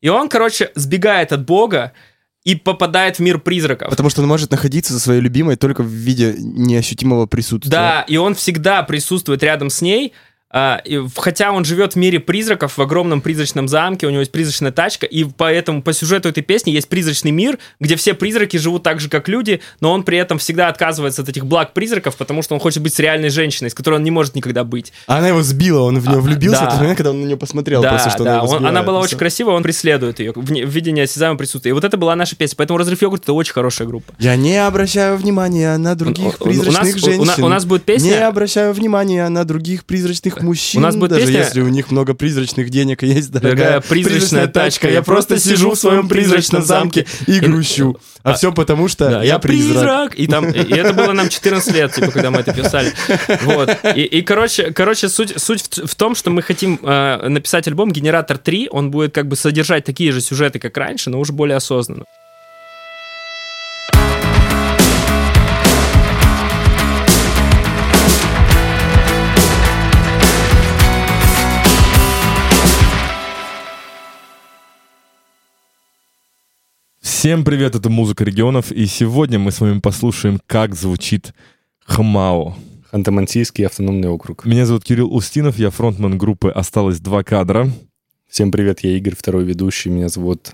И он, короче, сбегает от Бога и попадает в мир призраков. Потому что он может находиться со своей любимой только в виде неощутимого присутствия. Да, и он всегда присутствует рядом с ней, хотя он живет в мире призраков, в огромном призрачном замке, у него есть призрачная тачка, и поэтому по сюжету этой песни есть призрачный мир, где все призраки живут так же, как люди, но он при этом всегда отказывается от этих благ призраков, потому что он хочет быть с реальной женщиной, с которой он не может никогда быть. А она его сбила, он в нее А, влюбился да. в тот момент, когда он на нее посмотрел. да, просто, что да, она, его он- она сбивает, была очень красивая, он преследует ее в, в виде неосязаемого присутствия. И вот это была наша песня, поэтому «Разрыв йогурта» — это очень хорошая группа. Я не обращаю внимания на других У- у- у нас- призрачных у- женщин. у на- у нас будет песня- Не обращаю внимания на других призрачных мужчин. У нас будет даже песня- если у них много призрачных денег и есть дорогая, Дорогая призрачная тачка, Я просто сижу в своем призрачном замке и грущу. А все потому, что Да, я призрак. И, там, и, и это было нам 14 лет, типа, когда мы это писали. Вот. И, и, короче, короче суть, суть в, в том, что мы хотим э, написать альбом «Генератор 3». Он будет как бы содержать такие же сюжеты, как раньше, но уже более осознанно. Всем привет, это «Музыка регионов», и сегодня мы с вами послушаем, как звучит Хмао. Ханты-Мансийский автономный округ. Меня зовут Кирилл Устинов, я фронтмен группы «Осталось два кадра». Всем привет, я Игорь, второй ведущий. Меня зовут...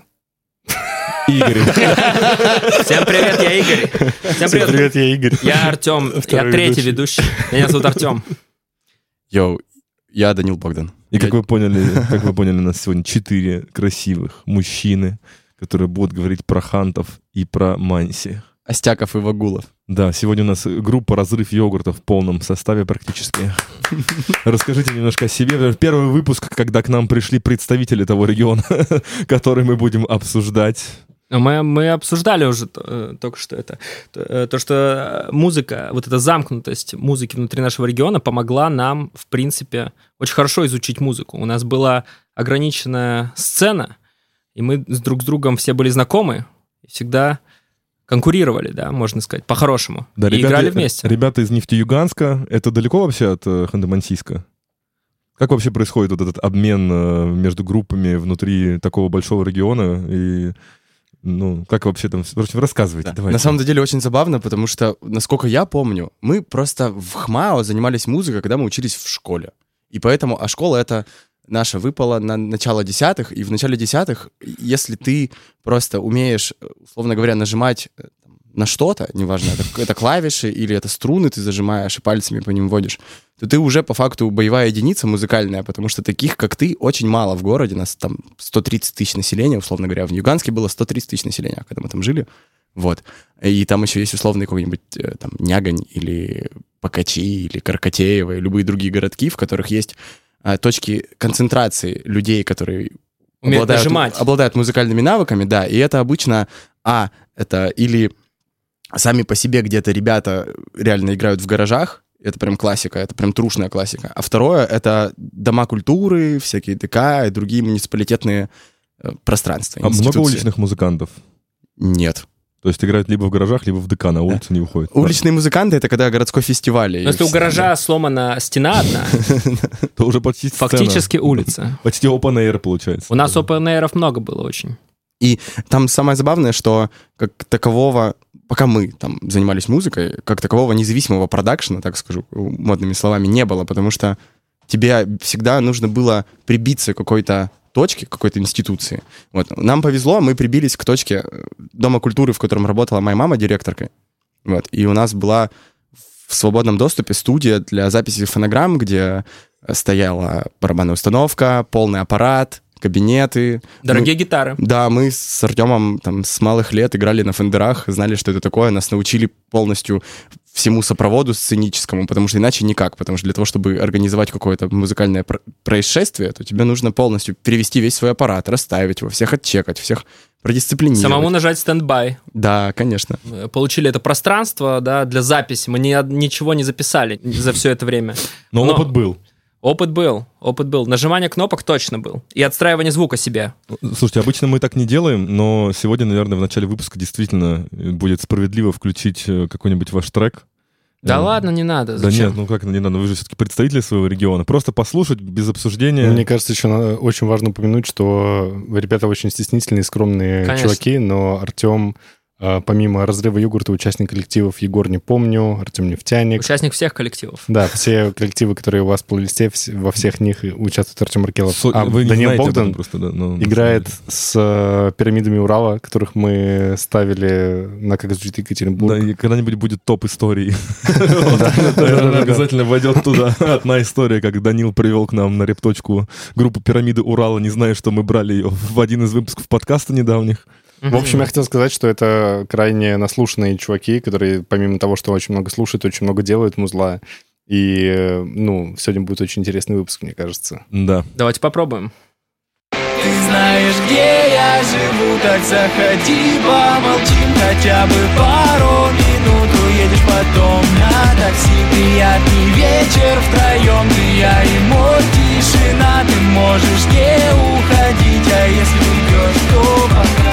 Игорь. Всем привет, я Игорь. Всем привет. я Игорь. Я Артем, я третий ведущий. ведущий. Меня зовут Артем. Йоу, я Данил Богдан. И как вы поняли, как вы поняли, у нас сегодня четыре красивых мужчины, которые будут говорить про хантов и про манси. Остяков и Вагулов. Да, сегодня у нас группа «Разрыв йогурта» в полном составе практически. Расскажите немножко о себе. Первый выпуск, когда к нам пришли представители того региона, который мы будем обсуждать. Мы, мы обсуждали уже э, только что это. То, э, то, что музыка, вот эта замкнутость музыки внутри нашего региона помогла нам, в принципе, очень хорошо изучить музыку. У нас была ограниченная сцена, и мы с друг с другом все были знакомы, и всегда конкурировали, да, можно сказать, по-хорошему. Да, и играли вместе. Ребята из Нефтеюганска. Это далеко вообще от э, Ханты-Мансийска? Как вообще происходит вот этот обмен э, между группами внутри такого большого региона? И, ну, как вообще там... В общем, рассказывайте, Да. давайте. На самом деле очень забавно, потому что, насколько я помню, мы просто в ХМАО занимались музыкой, когда мы учились в школе. И поэтому, а школа это наша выпала на начало десятых, и в начале десятых, если ты просто умеешь, условно говоря, нажимать э, на что-то, неважно, это, это клавиши или это струны ты зажимаешь и пальцами по ним водишь, то ты уже по факту боевая единица музыкальная, потому что таких, как ты, очень мало в городе. Нас там 130 тысяч населения, условно говоря. В Ньюганске было 130 тысяч населения, когда мы там жили. Вот. И там еще есть условный какой-нибудь э, там Нягань или Покачи или Каркатеево и любые другие городки, в которых есть точки концентрации людей, которые Умеют обладают, нажимать. обладают музыкальными навыками, да, и это обычно, а, это или сами по себе где-то ребята реально играют в гаражах, это прям классика, это прям трушная классика. А второе — это дома культуры, всякие ДК и другие муниципалитетные э, пространства, А много уличных музыкантов? Нет. То есть играют либо в гаражах, либо в ДК, на улицу не выходят. Уличные музыканты — это когда городской фестиваль. Но если у гаража сломана стена одна, То уже почти фактически улица. Почти open air получается. У нас open много было очень. Там самое забавное, что как такового, пока мы там занимались музыкой, как такового независимого продакшена, так скажу, модными словами, не было, потому что тебе всегда нужно было прибиться к какой-то точке, к какой-то институции. Вот. Нам повезло, мы прибились к точке э, Дома культуры, в котором работала моя мама директоркой. Вот. И у нас была в свободном доступе студия для записи фонограмм, где стояла барабанная установка, полный аппарат, кабинеты. Дорогие гитары. Да, мы с Артемом там с малых лет играли на фендерах, знали, что это такое, нас научили полностью всему сопроводу сценическому, потому что иначе никак, потому что для того, чтобы организовать какое-то музыкальное про- происшествие, то тебе нужно полностью перевести весь свой аппарат, расставить его, всех отчекать, всех продисциплинировать. Самому нажать стендбай. Да, конечно. Мы Получили это пространство, да, для записи. Мы ни- ничего не записали за все это время. Но Но- опыт был. Опыт был, опыт был. Нажимание кнопок точно был. И отстраивание звука себе. Слушайте, обычно мы так не делаем, но сегодня, наверное, в начале выпуска действительно будет справедливо включить э, какой-нибудь ваш трек. Да Э, ладно, не надо. Да Зачем? нет, ну как не надо, вы же все-таки представители своего региона. Просто послушать без обсуждения. Мне кажется, еще надо- очень важно упомянуть, что ребята очень стеснительные, скромные Конечно. чуваки, но Артем, помимо разрыва йогурта, участник коллективов Егор не помню, Артем Нефтяник. Участник всех коллективов. Да, все коллективы, которые у вас в плейлисте, во всех них участвует Артем Маркелов. Со- А вы не Данил знаете Богдан просто, да, но- играет с э, пирамидами Урала, которых мы ставили на «Как звучит Екатеринбург». Да, и когда-нибудь будет топ историй. Наверное, Обязательно войдет туда одна история, как Данил привел к нам на репточку группу «Пирамиды Урала», не зная, что мы брали ее в один из выпусков подкаста недавних. В общем, я хотел сказать, что это крайне наслушанные чуваки, которые, помимо того, что очень много слушают, очень много делают музла. И, ну, сегодня будет очень интересный выпуск, мне кажется. Да. Давайте попробуем. Ты знаешь, где я живу, так заходи, помолчим хотя бы пару минут Уедешь потом на такси, приятный вечер втроем Ты, я и мой тишина, ты можешь не уходить А если уйдешь, то пока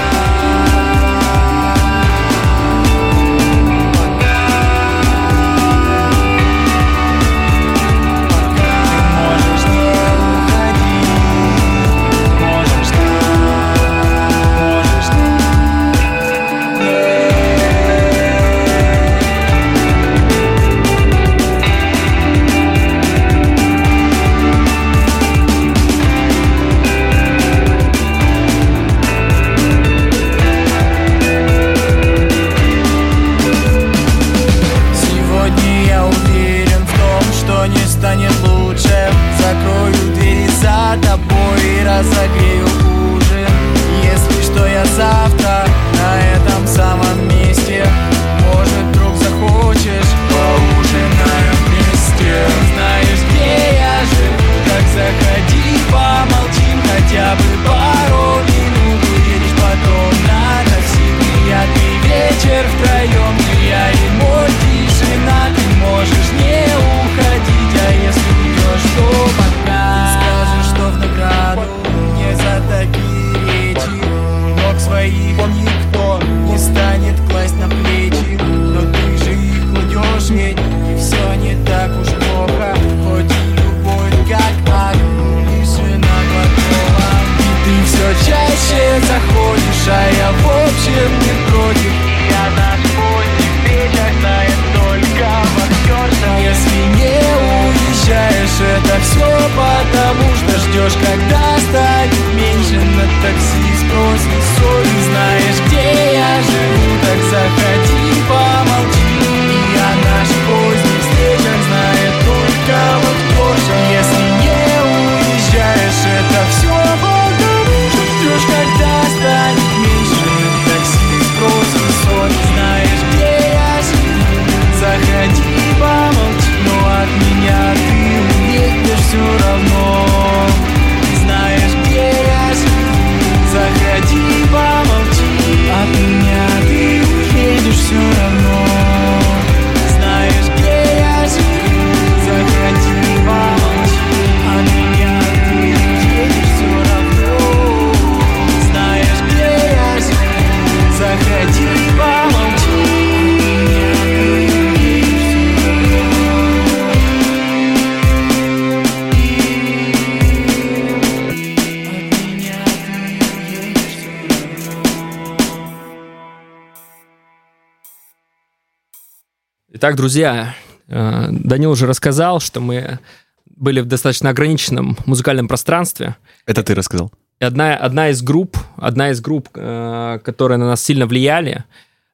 Итак, друзья, э, Данил уже рассказал, что мы были в достаточно ограниченном музыкальном пространстве. Это ты рассказал. И одна, одна из групп, одна из групп, э, которые на нас сильно влияли,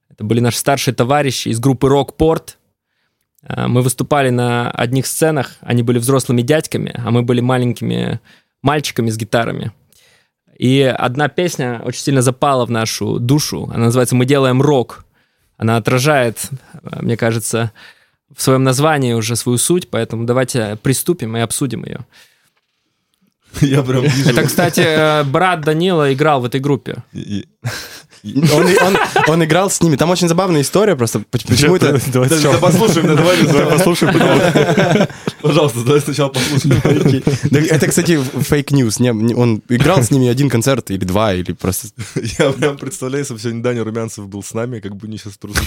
это были наши старшие товарищи из группы Рокпорт. Э, Мы выступали на одних сценах, они были взрослыми дядьками, а мы были маленькими мальчиками с гитарами. И одна песня очень сильно запала в нашу душу. Она называется «Мы делаем рок». Она отражает, э, мне кажется, в своем названии уже свою суть, поэтому давайте приступим и обсудим ее. Я прям вижу. Это, кстати, э, брат Данила играл в этой группе. Он, он, он играл с ними. Там очень забавная история просто. Поч- Почему это... Давай Да, сначала- да послушаем, да, давай, давай послушаем, потом. Пожалуйста, давай сначала послушаем. Да, Это, кстати, fake news. Не- не- Он играл с ними один концерт или два, или просто... Я прям представляю, если бы сегодня Даня Румянцев был с нами, как бы они сейчас просто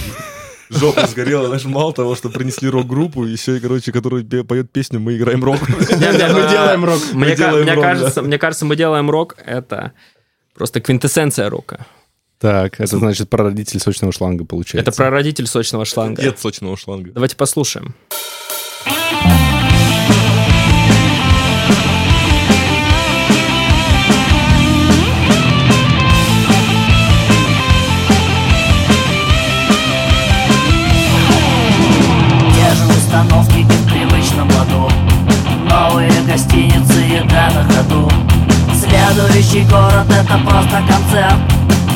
жопа сгорела. Знаешь, мало того, что принесли рок-группу, еще и, короче, которая пе- поет песню «Мы играем рок». Не-не, Мы а, делаем рок. Мне, кажется, мне кажется, мы делаем рок. Это просто квинтэссенция рока. Так, это значит прародитель сочного шланга получается. Это прародитель сочного шланга. Дед сочного шланга. Давайте послушаем. Те Следующий город это просто концерт.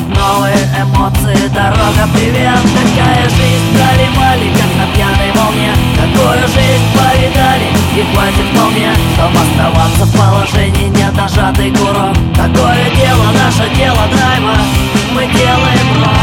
Новые эмоции, дорога, привет. Какая жизнь дали как на пьяной волне. Какую жизнь повидали и хватит вполне Чтоб оставаться в положении недожатый курок Такое дело, наше дело драйва. Мы делаем рок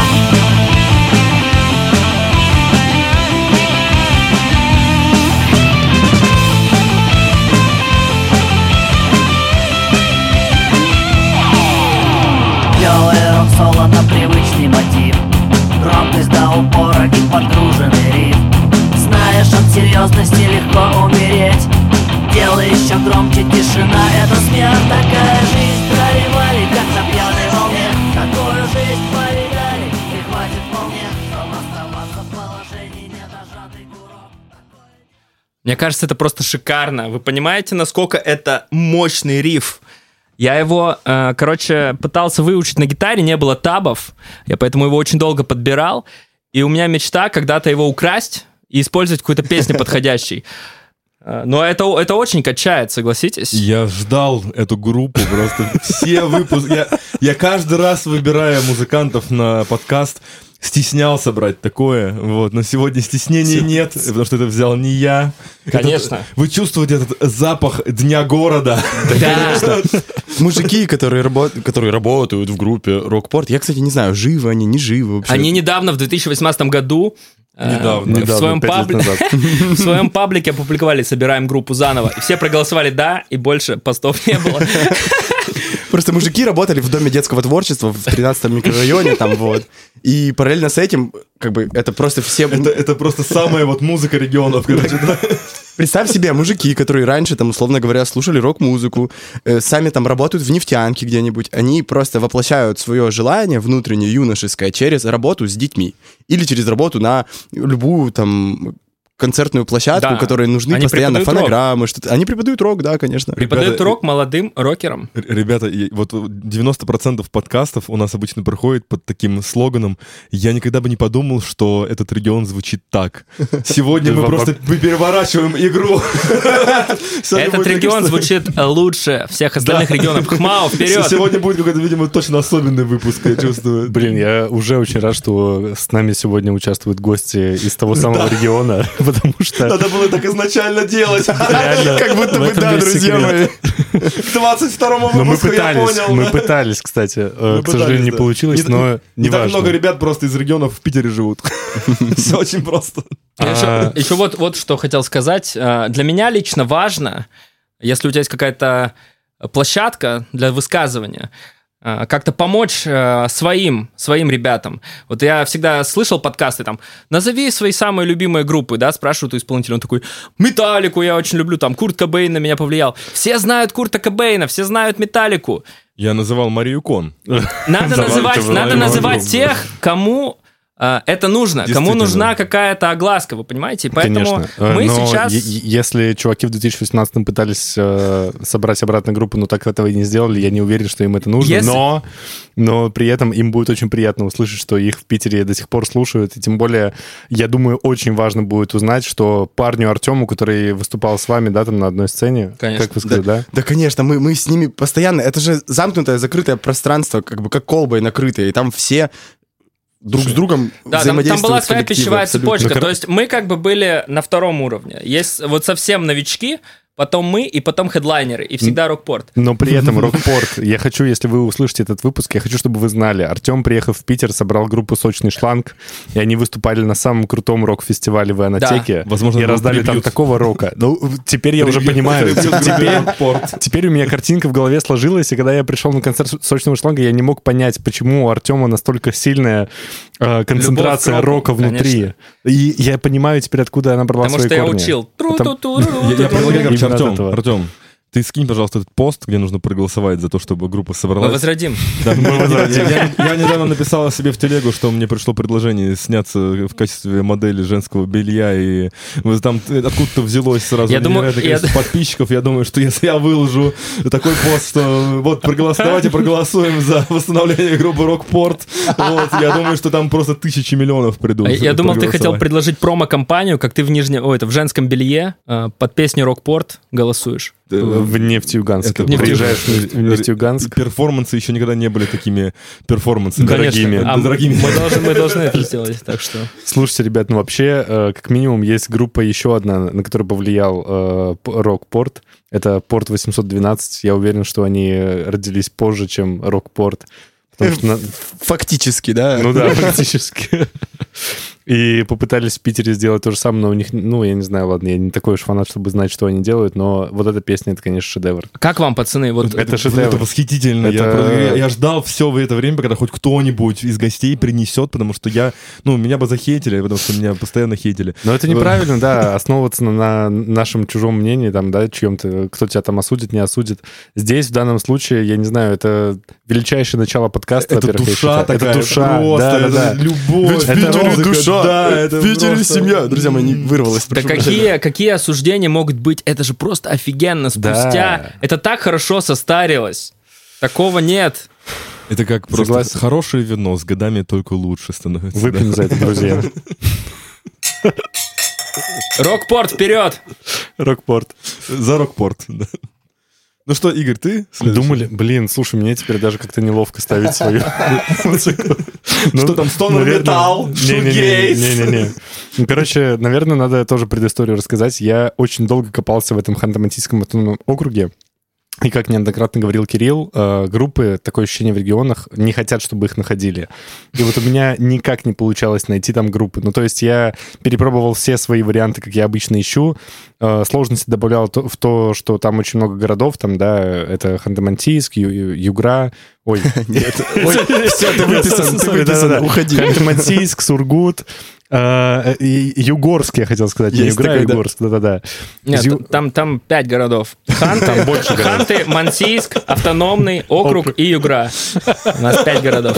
Мне кажется, это просто шикарно. Вы понимаете, насколько это мощный риф? Я его, э, короче, пытался выучить на гитаре, не было табов, я поэтому его очень долго подбирал. И у меня мечта когда-то его украсть и использовать в какой-то песне подходящей. Э, Но это, это очень качает, согласитесь? Я ждал эту группу просто. Все выпуски. Я, я каждый раз, выбирая музыкантов на подкаст, стеснялся брать такое. Вот. Но сегодня стеснения нет, потому что это взял не я. Конечно. Это- вы чувствуете этот запах дня города. Да. Мужики, которые, рабо- которые работают в группе Рокпорт, я, кстати, не знаю, живы они, не живы вообще. Они недавно, в 2018 году, э, Недавно. в, Недавно, своем пабли- назад. в своем паблике опубликовали «Собираем группу заново». И все проголосовали «да», и больше постов не было. Просто мужики работали в Доме детского творчества в 13-м микрорайоне, там вот. И параллельно с этим, как бы, это просто все... Это, это просто самая вот музыка регионов, короче. да. Представь себе, мужики, которые раньше, там, условно говоря, слушали рок-музыку, э, сами там работают в нефтянке где-нибудь, они просто воплощают свое желание внутреннее, юношеское, через работу с детьми. Или через работу на любую, там, концертную площадку, Да. которой нужны Они постоянно преподают рок. фонограммы, что-то. Они преподают рок, да, конечно. Преподают Ребята, рок молодым рокерам. Ребята, вот 90% подкастов у нас обычно проходит под таким слоганом «Я никогда бы не подумал, что этот регион звучит так». Сегодня мы просто переворачиваем игру. Этот регион звучит лучше всех остальных регионов. Хмао, вперед! Сегодня будет какой-то, видимо, точно особенный выпуск, я чувствую. Блин, я уже очень рад, что с нами сегодня участвуют гости из того самого региона, потому что Надо было так изначально делать. Как будто бы, да, друзья мои. К 22-му Но мы выпуску я понял. мы пытались, кстати. Э, К сожалению, не получилось, но Не так много ребят просто из регионов в Питере живут. Все очень просто. А, Еще, еще вот, вот что хотел сказать. А, Для меня лично важно, если у тебя есть какая-то площадка для высказывания, а, как-то помочь а, своим, своим ребятам. Вот я всегда слышал подкасты там, назови свои самые любимые группы, да, спрашивают у исполнителя, он такой, Металлику я очень люблю, там, Курт Кобейн на меня повлиял. Все знают Курта Кобейна, все знают Металлику. Я называл Марию Кон. Надо называть, надо называть тех, кому это нужно, кому нужна какая-то огласка, вы понимаете? Поэтому Конечно. Э, мы но сейчас... если чуваки в 2018 пытались э, собрать обратно группу, но так этого и не сделали, я не уверен, что им это нужно. Если- Но, но при этом им будет очень приятно услышать, что их в Питере до сих пор слушают. И тем более, я думаю, очень важно будет узнать, что парню Артему, который выступал с вами, да, там на одной сцене, Конечно. как вы сказали, да? Да, конечно, мы, мы с ними постоянно... Это же замкнутое, закрытое пространство, как бы как колбой накрытое, и там все друг с другом Да, там, там взаимодействуют была своя пищевая абсолютно. цепочка. То есть мы как бы были на втором уровне. Есть вот совсем новички, потом мы и потом хедлайнеры, и всегда рок-порт. Но при этом Рокпорт, я хочу, если вы услышите этот выпуск, я хочу, чтобы вы знали, Артем, приехав в Питер, собрал группу «Сочный шланг», и они выступали на самом крутом рок-фестивале в Анатеке, Возможно, и раздали там трибьют. такого рока. Ну, теперь я уже понимаю. Теперь, теперь у меня картинка в голове сложилась, и когда я пришел на концерт «Сочного шланга», я не мог понять, почему у Артема настолько сильная э, концентрация Любовь рока внутри. конечно. И я понимаю теперь, откуда она брала Потому свои что я корни. учил. Потому-. Я, я предлагаю, Артем. Артем, ты скинь, пожалуйста, этот пост, где нужно проголосовать за то, чтобы группа Мы собралась. возродим. Да, я, я- я недавно написал себе в телегу, что мне пришло предложение сняться в качестве модели женского белья, и там откуда-то взялось сразу Я думаю, я- количество подписчиков. Я думаю, что если я выложу такой пост, что вот проголос- давайте проголосуем за восстановление группы Рокпорт, вот, я думаю, что там просто тысячи миллионов придут. А Я думал, ты хотел проголосовать. предложить промо-компанию, как ты в нижнем, ой, это в женском белье э, под песню «Рокпорт» голосуешь. Э, В Нефтьюганск. Это Приезжаешь в Нефтьюганск. Перформансы еще никогда не были такими перформансами. Дорогими. А Дорогими. Мы должны, мы должны это сделать, так что... Слушайте, ребят, ну вообще, э, как минимум, есть группа еще одна, на которую повлиял э, рок-порт. Это Порт 812. Я уверен, что они родились позже, чем рок-порт. Потому что, Фактически, да. ну да, фактически. И попытались в Питере сделать то же самое, но у них, ну, я не знаю, ладно, я не такой уж фанат, чтобы знать, что они делают, но вот эта песня, это, конечно, шедевр. Как вам, пацаны, вот... Это Это шедевр. восхитительно. Я, Это- просто- я- я ждал все в это время, когда хоть кто-нибудь из гостей принесет, потому что я, ну, меня бы захейтили, потому что меня постоянно хейтили. Но это неправильно, да, основываться на, на нашем чужом мнении, там, да, чьем-то, кто тебя там осудит, не осудит. Здесь, в данном случае, я не знаю, это величайшее начало подкаста, Это душа такая, это душа, просто, да, да, это да. любовь. музыка, душа, да, это в Питере просто- семья. Друзья мои, не вырвалось. Да какие, какие осуждения могут быть? Это же просто офигенно. Спустя... Да. Это так хорошо состарилось. Такого нет. Это как просто Согласен. хорошее вино, с годами только лучше становится. Выпьем да. за это, друзья. Рокпорт, вперед! Рокпорт. За рокпорт. да. Ну что, Игорь, ты? следующий? Думали, блин, слушай, мне теперь даже как-то неловко ставить свою музыку. Ну, Что там, стонер металл, не-не-не. Ну, короче, наверное, надо тоже предысторию рассказать. Я очень долго копался в этом Ханты-Мансийском округе. И как неоднократно говорил Кирилл, э, группы, такое ощущение в регионах, не хотят, чтобы их находили. И вот у меня никак не получалось найти там группы. Ну, то есть я перепробовал все свои варианты, как я обычно ищу. Э, Сложности добавлял в то, что там очень много городов, там, да, это Ханты-Мансийск, Югра, ой, Все, ты выписан, ты выписан, Да-да-да. уходи. Ханты-Мансийск, Сургут, э, и Югорск, я хотел сказать, Есть Югра, а такой. Югорск, да-да-да. Нет, Ю- там, там пять городов. Ханты, Там больше городов. Ханты, Мансийск, Автономный округ и Югра. У нас пять городов.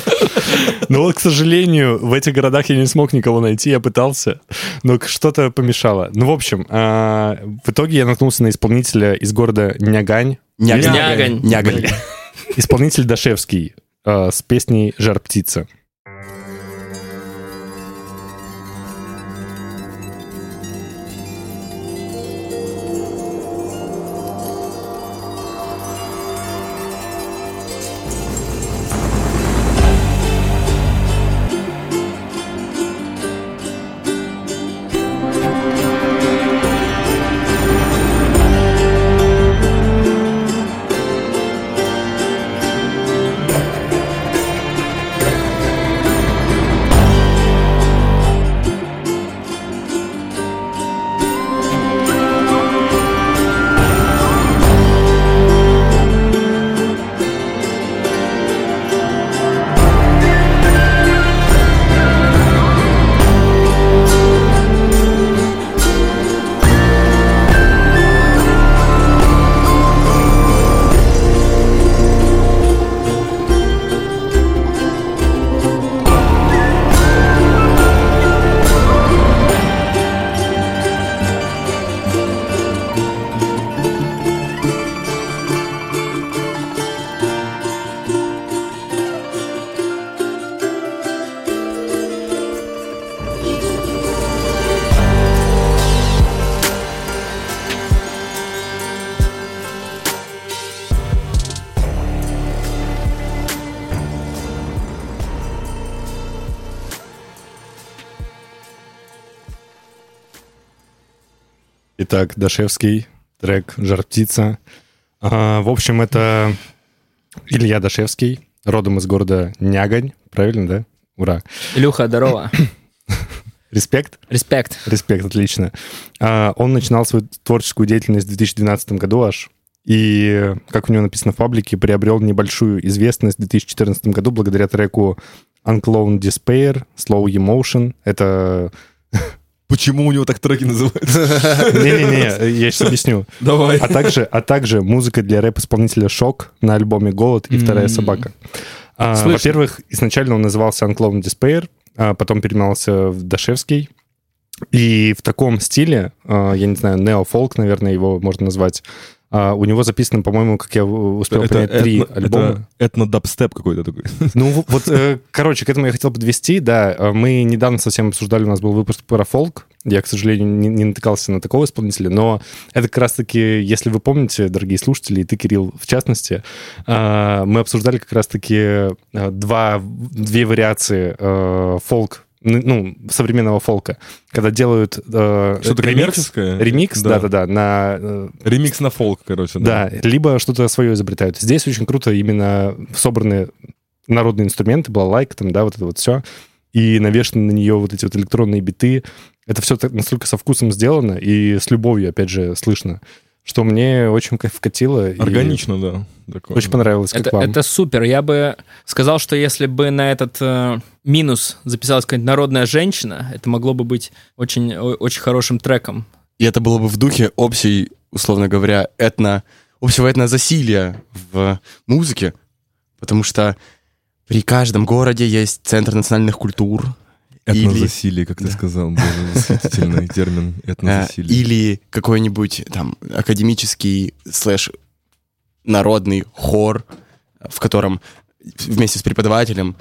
Но вот, к сожалению, в этих городах я не смог никого найти, я пытался, но что-то помешало. Ну, в общем, а, в итоге я наткнулся на исполнителя из города Нягань. Нягань. Нягань. Нягань. Исполнитель Дашевский а, с песней «Жар птица». Итак, Дашевский трек «Жар птица». А, в общем, это Илья Дашевский, родом из города Нягань, правильно, да? Ура. Илюха, здорово. Респект? Респект. Респект, отлично. А, он начинал свою творческую деятельность в 2012 году аж. И, как у него написано в паблике, приобрел небольшую известность в 2014 году благодаря треку Uncloned Despair, Slow Emotion. Это... Почему у него так треки называются? Не-не-не, я сейчас объясню. Давай. А также, а также музыка для рэп-исполнителя «Шок» на альбоме «Голод» и «Вторая собака». А. Во-первых, изначально он назывался Uncloned Despair, а потом переименовался в Дашевский. И в таком стиле, а, я не знаю, нео-фолк, наверное, его можно назвать, а, у него записано, по-моему, как я успел понять, три этно- альбома. Это этно-дабстеп какой-то такой. Ну, вот, э, короче, к этому я хотел подвести, да. Э, Мы недавно совсем обсуждали, у нас был выпуск про фолк. Я, к сожалению, не, не натыкался на такого исполнителя, но это как раз-таки, если вы помните, дорогие слушатели, и ты, Кирилл, в частности, э, мы обсуждали как раз-таки э, два, две вариации фолк, ну, современного фолка, когда делают э, Что-то ремикс, ремикс, Да. да-да-да, на э, Ремикс на фолк, короче. да, либо что-то свое изобретают. Здесь очень круто именно собраны народные инструменты, балалайка там, да, вот это вот все, и навешаны на нее вот эти вот электронные биты. Это все так, настолько со вкусом сделано и с любовью, опять же, слышно, что мне очень вкатило. и Органично, да. такое. Очень понравилось, как Это, вам. это супер. Я бы сказал, что если бы на этот э, минус записалась какая-нибудь народная женщина, это могло бы быть очень, очень хорошим треком. И это было бы в духе общей, условно говоря, этно, общего этнозасилия в музыке, потому что при каждом городе есть центр национальных культур. Или- Этнозасилие, как ты Да. сказал, восхитительный термин э, этнозасилие. или какой-нибудь там академический слэш народный хор, в котором вместе с преподавателем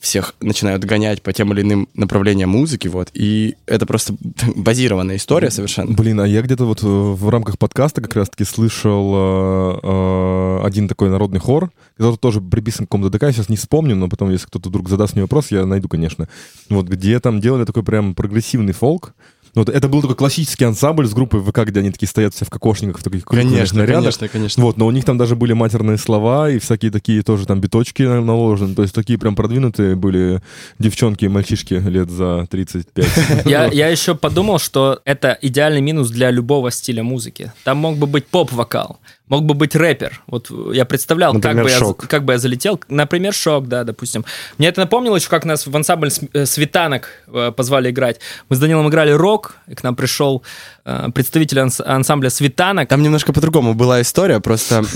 всех начинают гонять по тем или иным направлениям музыки, вот, и это просто базированная история совершенно. Блин, а я где-то вот э, в рамках подкаста как раз-таки слышал э, э, один такой народный хор, который тоже приписан к какому-то ДК, я сейчас не вспомню, но потом, если кто-то вдруг задаст мне вопрос, я найду, конечно. Вот, где там делали такой прям прогрессивный фолк. Вот, это был такой классический ансамбль с группой ВК, где они такие стоят все в кокошниках, в таких Конечно, нарядах. конечно, конечно. Вот, но у них там даже были матерные слова и всякие такие тоже там биточки на- наложены. То есть такие прям продвинутые были девчонки и мальчишки лет за 35. Я, я еще подумал, что это идеальный минус для любого стиля музыки. Там мог бы быть поп-вокал, мог бы быть рэпер. Вот я представлял, как Например, бы, я, «Шок». как бы я залетел. Например, шок, да, допустим. Мне это напомнило еще, как нас в ансамбль «С- э, «Светанок» э, позвали играть. Мы с Данилом играли рок, и к нам пришел э, представитель анс- ансамбля «Светанок». Там немножко по-другому была история, просто...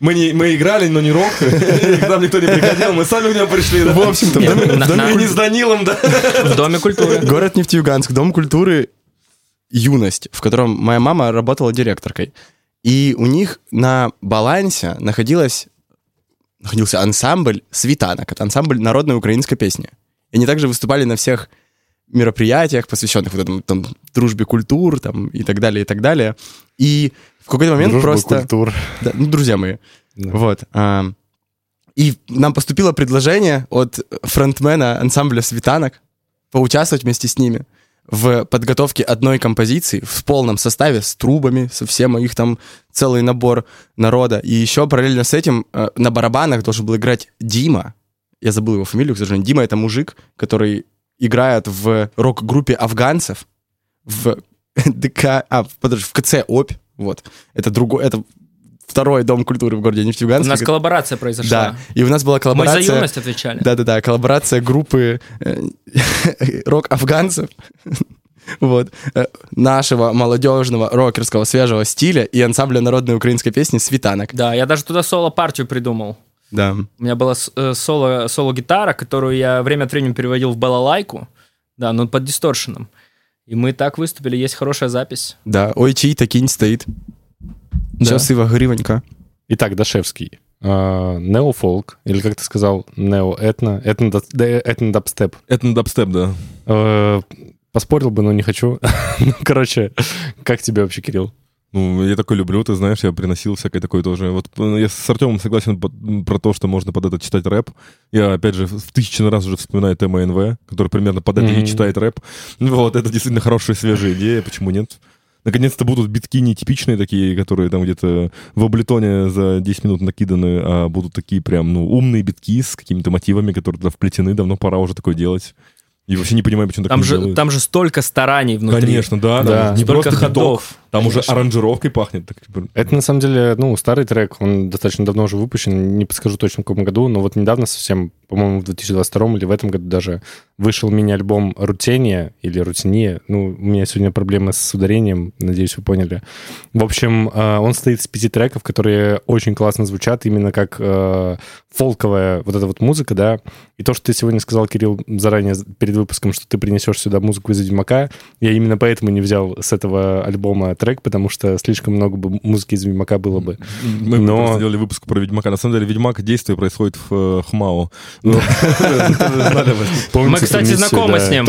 Мы, не, мы играли, но не рок. К нам никто не приходил, мы сами к нему пришли. да. В общем-то, не с Данилом, да. в Доме культуры. Город Нефтеюганск, Дом культуры «Юность», в котором моя мама работала директоркой. И у них на балансе находилась, находился ансамбль «Светанок». Это ансамбль народной украинской песни. И они также выступали на всех мероприятиях, посвященных вот этому там, дружбе культур там, и так далее, и так далее. И в какой-то момент Дружба просто... культур. Да, ну, друзья мои. Да. Вот. а, и нам поступило предложение от фронтмена ансамбля «Светанок» поучаствовать вместе с ними в подготовке одной композиции в полном составе с трубами, со всем их там целый набор народа. И еще параллельно с этим э, на барабанах должен был играть Дима. Я забыл его фамилию, к сожалению. Дима — это мужик, который играет в рок-группе афганцев в ДК... А, подожди, в КЦ «Обь». Вот. Это другой... Это второй дом культуры в городе У Нефтеюганске. нас коллаборация произошла. Да, и у нас была Мы коллаборация... за юность отвечали. Да-да-да, коллаборация группы э, рок-афганцев, вот, э, нашего молодежного рокерского свежего стиля и ансамбля народной украинской песни «Светанок». Да, я даже туда соло-партию придумал. Да. У меня была э, соло, соло-гитара, которую я время от времени переводил в балалайку, да, но под дисторшеном. И мы так выступили, есть хорошая запись. Да, ой, чей такинь стоит. Ива Гривонька. Итак, Дашевский. А, Неофолк, или как ты сказал, неоэтно, этно- да- этно-дабстеп. Этно-дабстеп, да. Э, Поспорил бы, но не хочу. Ну, короче, как тебе вообще, Кирилл? Ну, я такой люблю, ты знаешь, я приносил всякое такое тоже. Вот э, я с Артемом согласен про то, что можно под это читать рэп. Я, опять же, в тысячный раз уже вспоминаю ТМНВ, который примерно под это и Мгм. читает рэп. Вот, это действительно хорошая свежая идея, почему нет? Наконец-то будут битки нетипичные такие, которые там где-то в облитоне за 10 минут накиданы, а будут такие прям, ну, умные битки с какими-то мотивами, которые туда вплетены. Давно пора уже такое делать. И вообще не понимаю, почему так Там не же, делают. там же столько стараний внутри. Конечно, да. Да. не Столько просто биток, там уже аранжировкой пахнет. Так, типа, Это на самом деле, ну, старый трек, он достаточно давно уже выпущен, не подскажу точно в каком году, но вот недавно совсем, по-моему, в 2022 или в этом году даже вышел мини-альбом «Рутения» или «Рутиния». Ну, у меня сегодня проблемы с ударением, надеюсь, вы поняли. В общем, э, он состоит из пяти треков, которые очень классно звучат, именно как э, фолковая вот эта вот музыка, да. И то, что ты сегодня сказал, Кирилл, заранее перед выпуском, что ты принесешь сюда музыку из «Ведьмака», я именно поэтому не взял с этого альбома трек, потому что слишком много бы музыки из «Ведьмака» было бы. Мы Но- сделали выпуск про Ведьмака. На самом деле, Ведьмак действие происходит в э, Хмао. Ну, Мы, кстати, знакомы с ним.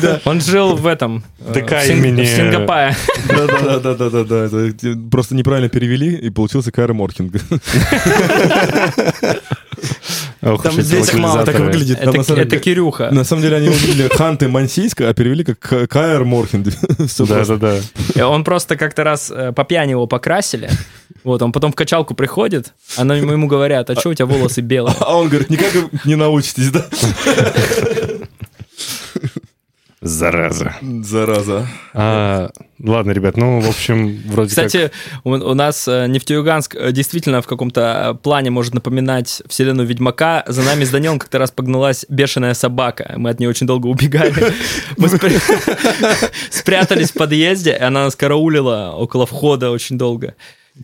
Да. Он жил в этом... э, ДК имени- в Сингапае. Те- Просто неправильно перевели, и получился Кайра Моркинг. Ох Там весь Хмао так выглядит. Там, на Это, самом это деле- Кирюха. На самом деле они увидели Ханты Мансийска, а перевели как К- Кайр Моркинг. Всё просто. Да-да-да. Он просто как-то раз э, по пьяни его покрасили. Вот, он потом в качалку приходит, а ему говорят, а что у тебя волосы белые? А он говорит, никак не научитесь, да? Зараза. Зараза. А, ладно, ребят, ну, в общем, вроде Кстати, у, у нас э, Нефтеюганск э, действительно в каком-то э, плане может напоминать вселенную Ведьмака. За нами с Данилом как-то раз погналась бешеная собака. Мы от нее очень долго убегали. Мы спря- спрятались в подъезде, и она нас караулила около входа очень долго.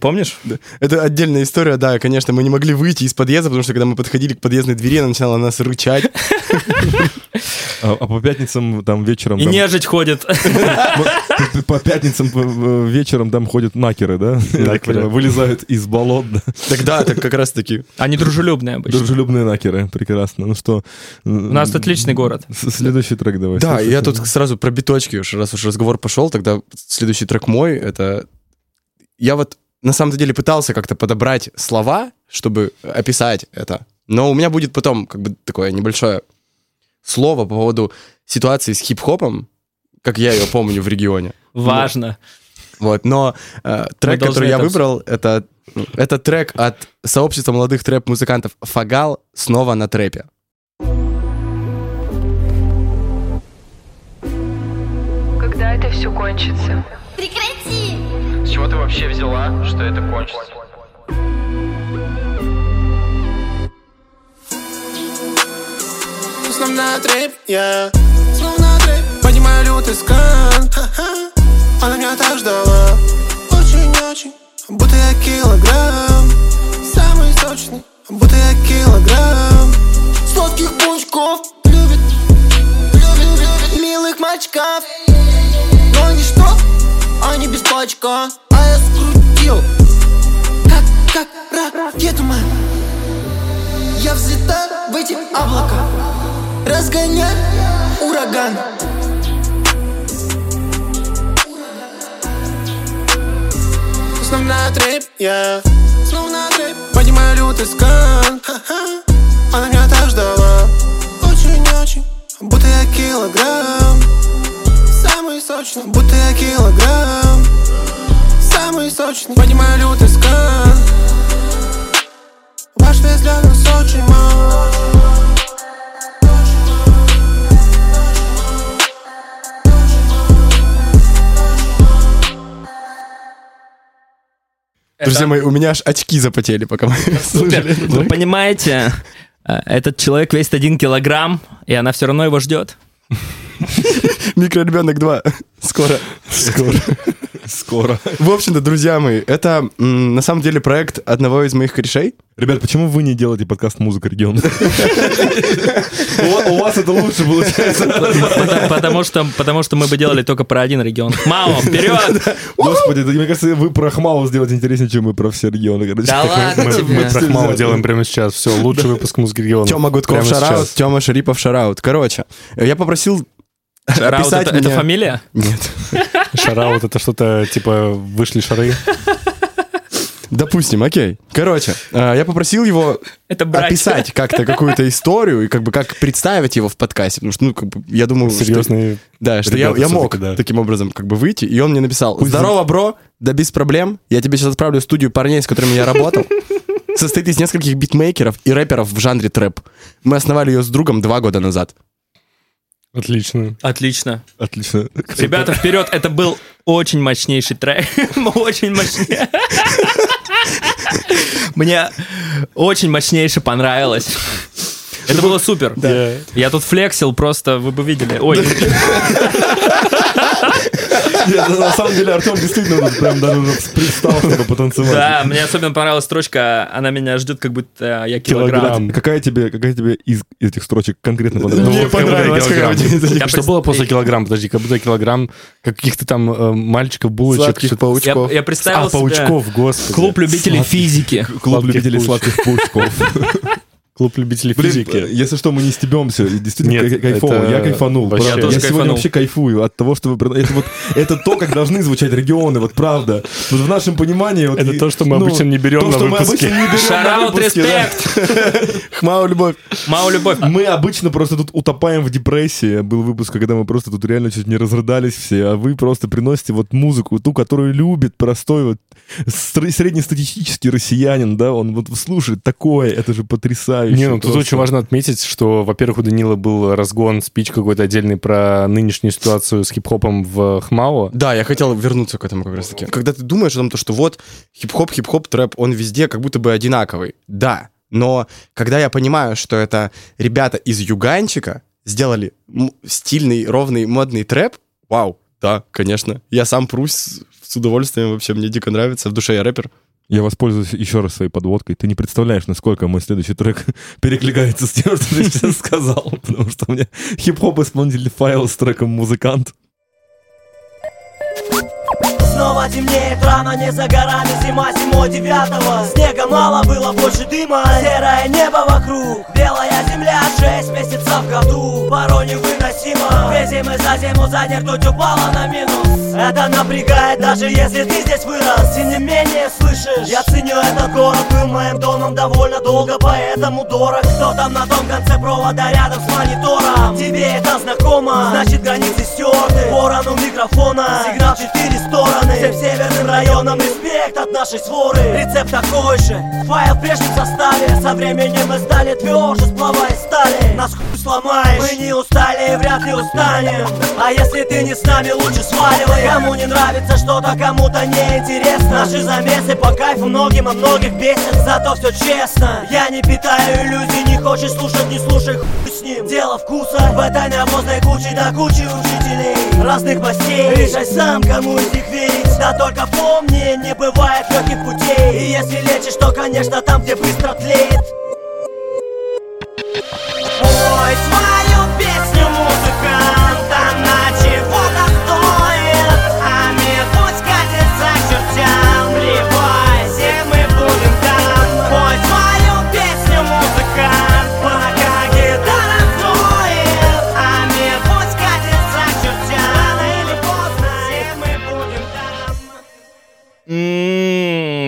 Помнишь? Это отдельная история, да, конечно, мы не могли выйти из подъезда, потому что когда мы подходили к подъездной двери, она начинала на нас рычать. А, а по пятницам там вечером... И там- нежить ходит. по, пятницам по- э, вечером там ходят накеры, да? Так Вылезают из болот, да? Тогда, так как раз таки. Они дружелюбные обычно. Дружелюбные накеры, прекрасно. Ну что... У нас отличный город. Следующий трек давай. Да, я тут сразу про биточки, уж раз уж разговор пошел, тогда следующий трек мой, это... Я вот на самом деле пытался как-то подобрать слова, чтобы описать это, но у меня будет потом как бы такое небольшое слово по поводу ситуации с хип-хопом, как я ее помню в регионе. Важно. Вот, но э, трек, который я выбрал, это, ну, это трек от сообщества молодых трэп-музыкантов «Фагал» снова на трэпе. Когда это все кончится? Прекрати! С чего ты вообще взяла, что это кончится? Словно трэп, я Словно трэп Поднимаю лютый скан. Она меня так ждала. Очень-очень Будто я килограмм. Самый сочный Будто я килограмм. Сладких пунчков Любит Любит, любит Милых мальчиков. Но ничто Они без пачка А я скрутил Как, как ракету, man Я взлетаю в эти облака Разгоняй ураган. Снова на трэп, я. Снова на трэп Поднимаю лютый скан. Ха-ха. Она меня так ждала. Очень-очень. Будто я килограмм. Самый сочный. Будто я килограмм. Самый сочный. Поднимаю лютый скан. Ваш вес для нас очень мал Друзья мои, у меня аж очки запотели, пока мы слушали. Вы понимаете, э, этот человек весит один килограмм, и она все равно его ждет. Микроребенок 2. Скоро. Скоро. Скоро. В общем-то, друзья мои, это на самом деле проект одного из моих корешей. Ребят, почему вы не делаете подкаст «Музыка региона»? У вас это лучше получается. Потому- что, потому что мы бы делали только про один регион. Мао, вперед! Господи, да, мне кажется, вы про Хмао сделать интереснее, чем мы про все регионы. Да ладно Мы, тебе. мы про Хмао делаем прямо сейчас. Все, лучший выпуск музыки региона. Тёма Гудков шараут. Тёма Шарипов шараут. Короче, я попросил Раут описать это, это фамилия? Нет. Шараут это что-то типа вышли шары. Допустим, окей. Короче, э, я попросил его Это описать как-то какую-то историю и как бы как представить его в подкасте, потому что, ну, как бы, я думаю, что- Серьезные. да, что я, я мог да. таким образом как бы выйти, и он мне написал, здорово, бро, да без проблем, я тебе сейчас отправлю в студию парней, с которыми я работал. Состоит из нескольких битмейкеров и рэперов в жанре трэп. Мы основали ее с другом два года назад. Отлично. Отлично. Отлично. Ребята, вперед! Это был очень мощнейший трек. Очень мощнейший. Мне очень мощнейше понравилось. Это было супер. Да. Я тут флексил просто, вы бы видели. Ой, Нет, На самом деле Артем действительно тут прям даже уже пристал, чтобы потанцевать. да, мне особенно понравилась строчка «Она меня ждет, как будто я килограмм». Какая тебе, какая тебе из этих строчек конкретно понравилась? Мне Ну, Я Что было после килограмм? Подожди, как будто килограмм каких-то там э, мальчиков, булочек. Паучков. я представил А, себе паучков, господи. клуб любителей физики. Клуб любителей сладких паучков. Клуб любителей Блин, физики. если что, мы не стебемся. Действительно Нет, кай- кайфово. это Я кайфанул. вообще- правда. Я тоже Я сегодня вообще кайфую от того, что вы... Это, вот, это то, как должны звучать регионы, вот правда. Вот в нашем понимании... вот Это и- то, что мы ну, обычно не берем то, на что мы выпуске. обычно не берем на Шараут, респект! Хмау, любовь. Мау любовь. Мы обычно просто тут утопаем в депрессии. Был выпуск, когда мы просто тут реально чуть не разрыдались все, а вы просто приносите вот музыку, ту, которую любит простой вот среднестатистический россиянин, да, он вот слушает такое, это же потрясающе. Не, ну тут просто. очень важно отметить, что, во-первых, у Данила был разгон, спич какой-то отдельный про нынешнюю ситуацию с хип-хопом в Хмао. Да, я хотел вернуться к этому как раз таки. Когда ты думаешь о том, то, что вот хип-хоп, хип-хоп, трэп, он везде как будто бы одинаковый. Да, но когда я понимаю, что это ребята из Юганчика сделали стильный, ровный, модный трэп, вау, да, конечно. Я сам прусь с удовольствием, вообще мне дико нравится, в душе я рэпер. Я воспользуюсь еще раз своей подводкой. Ты не представляешь, насколько мой следующий трек перекликается с тем, что ты сейчас сказал. Потому что у меня хип-хоп исполнитель файл с треком «Музыкант». Снова темнеет рано, не за горами Зима зимой девятого. Снега мало, было больше дыма. Серое небо вокруг Белая земля, шесть месяцев в году. Порой невыносимо Две зимы за зиму за день ртуть упала на минус. Это напрягает, даже если ты здесь вырос. Тем не менее, слышишь, я ценю этот город Был моим домом довольно долго, поэтому дорог. Кто там на том конце провода рядом с монитором? Тебе это знакомо, значит границы стерты. Ворон у микрофона, сигнал четыре стороны Всем северным районам респект от нашей своры. Рецепт такой же, файл в прежнем составе Со временем мы стали тверже, сплава стали. Нас хуй сломаешь, мы не устали и вряд ли устанем. А если ты не с нами, лучше сваливай. Кому не нравится что-то, кому-то не интересно Наши замесы по кайфу многим, а многих бесит Зато все честно, я не питаю иллюзий Не хочешь слушать, не слушай, хуй с ним. Дело вкуса в этой навозной куче Да кучи учителей. Разных мастей. Решай сам, кому из них верить Да только помни, не бывает легких путей. И если лечишь, то, конечно, там, где быстро тлеет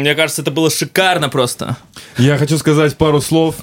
Мне кажется, это было шикарно просто. Я хочу сказать пару слов.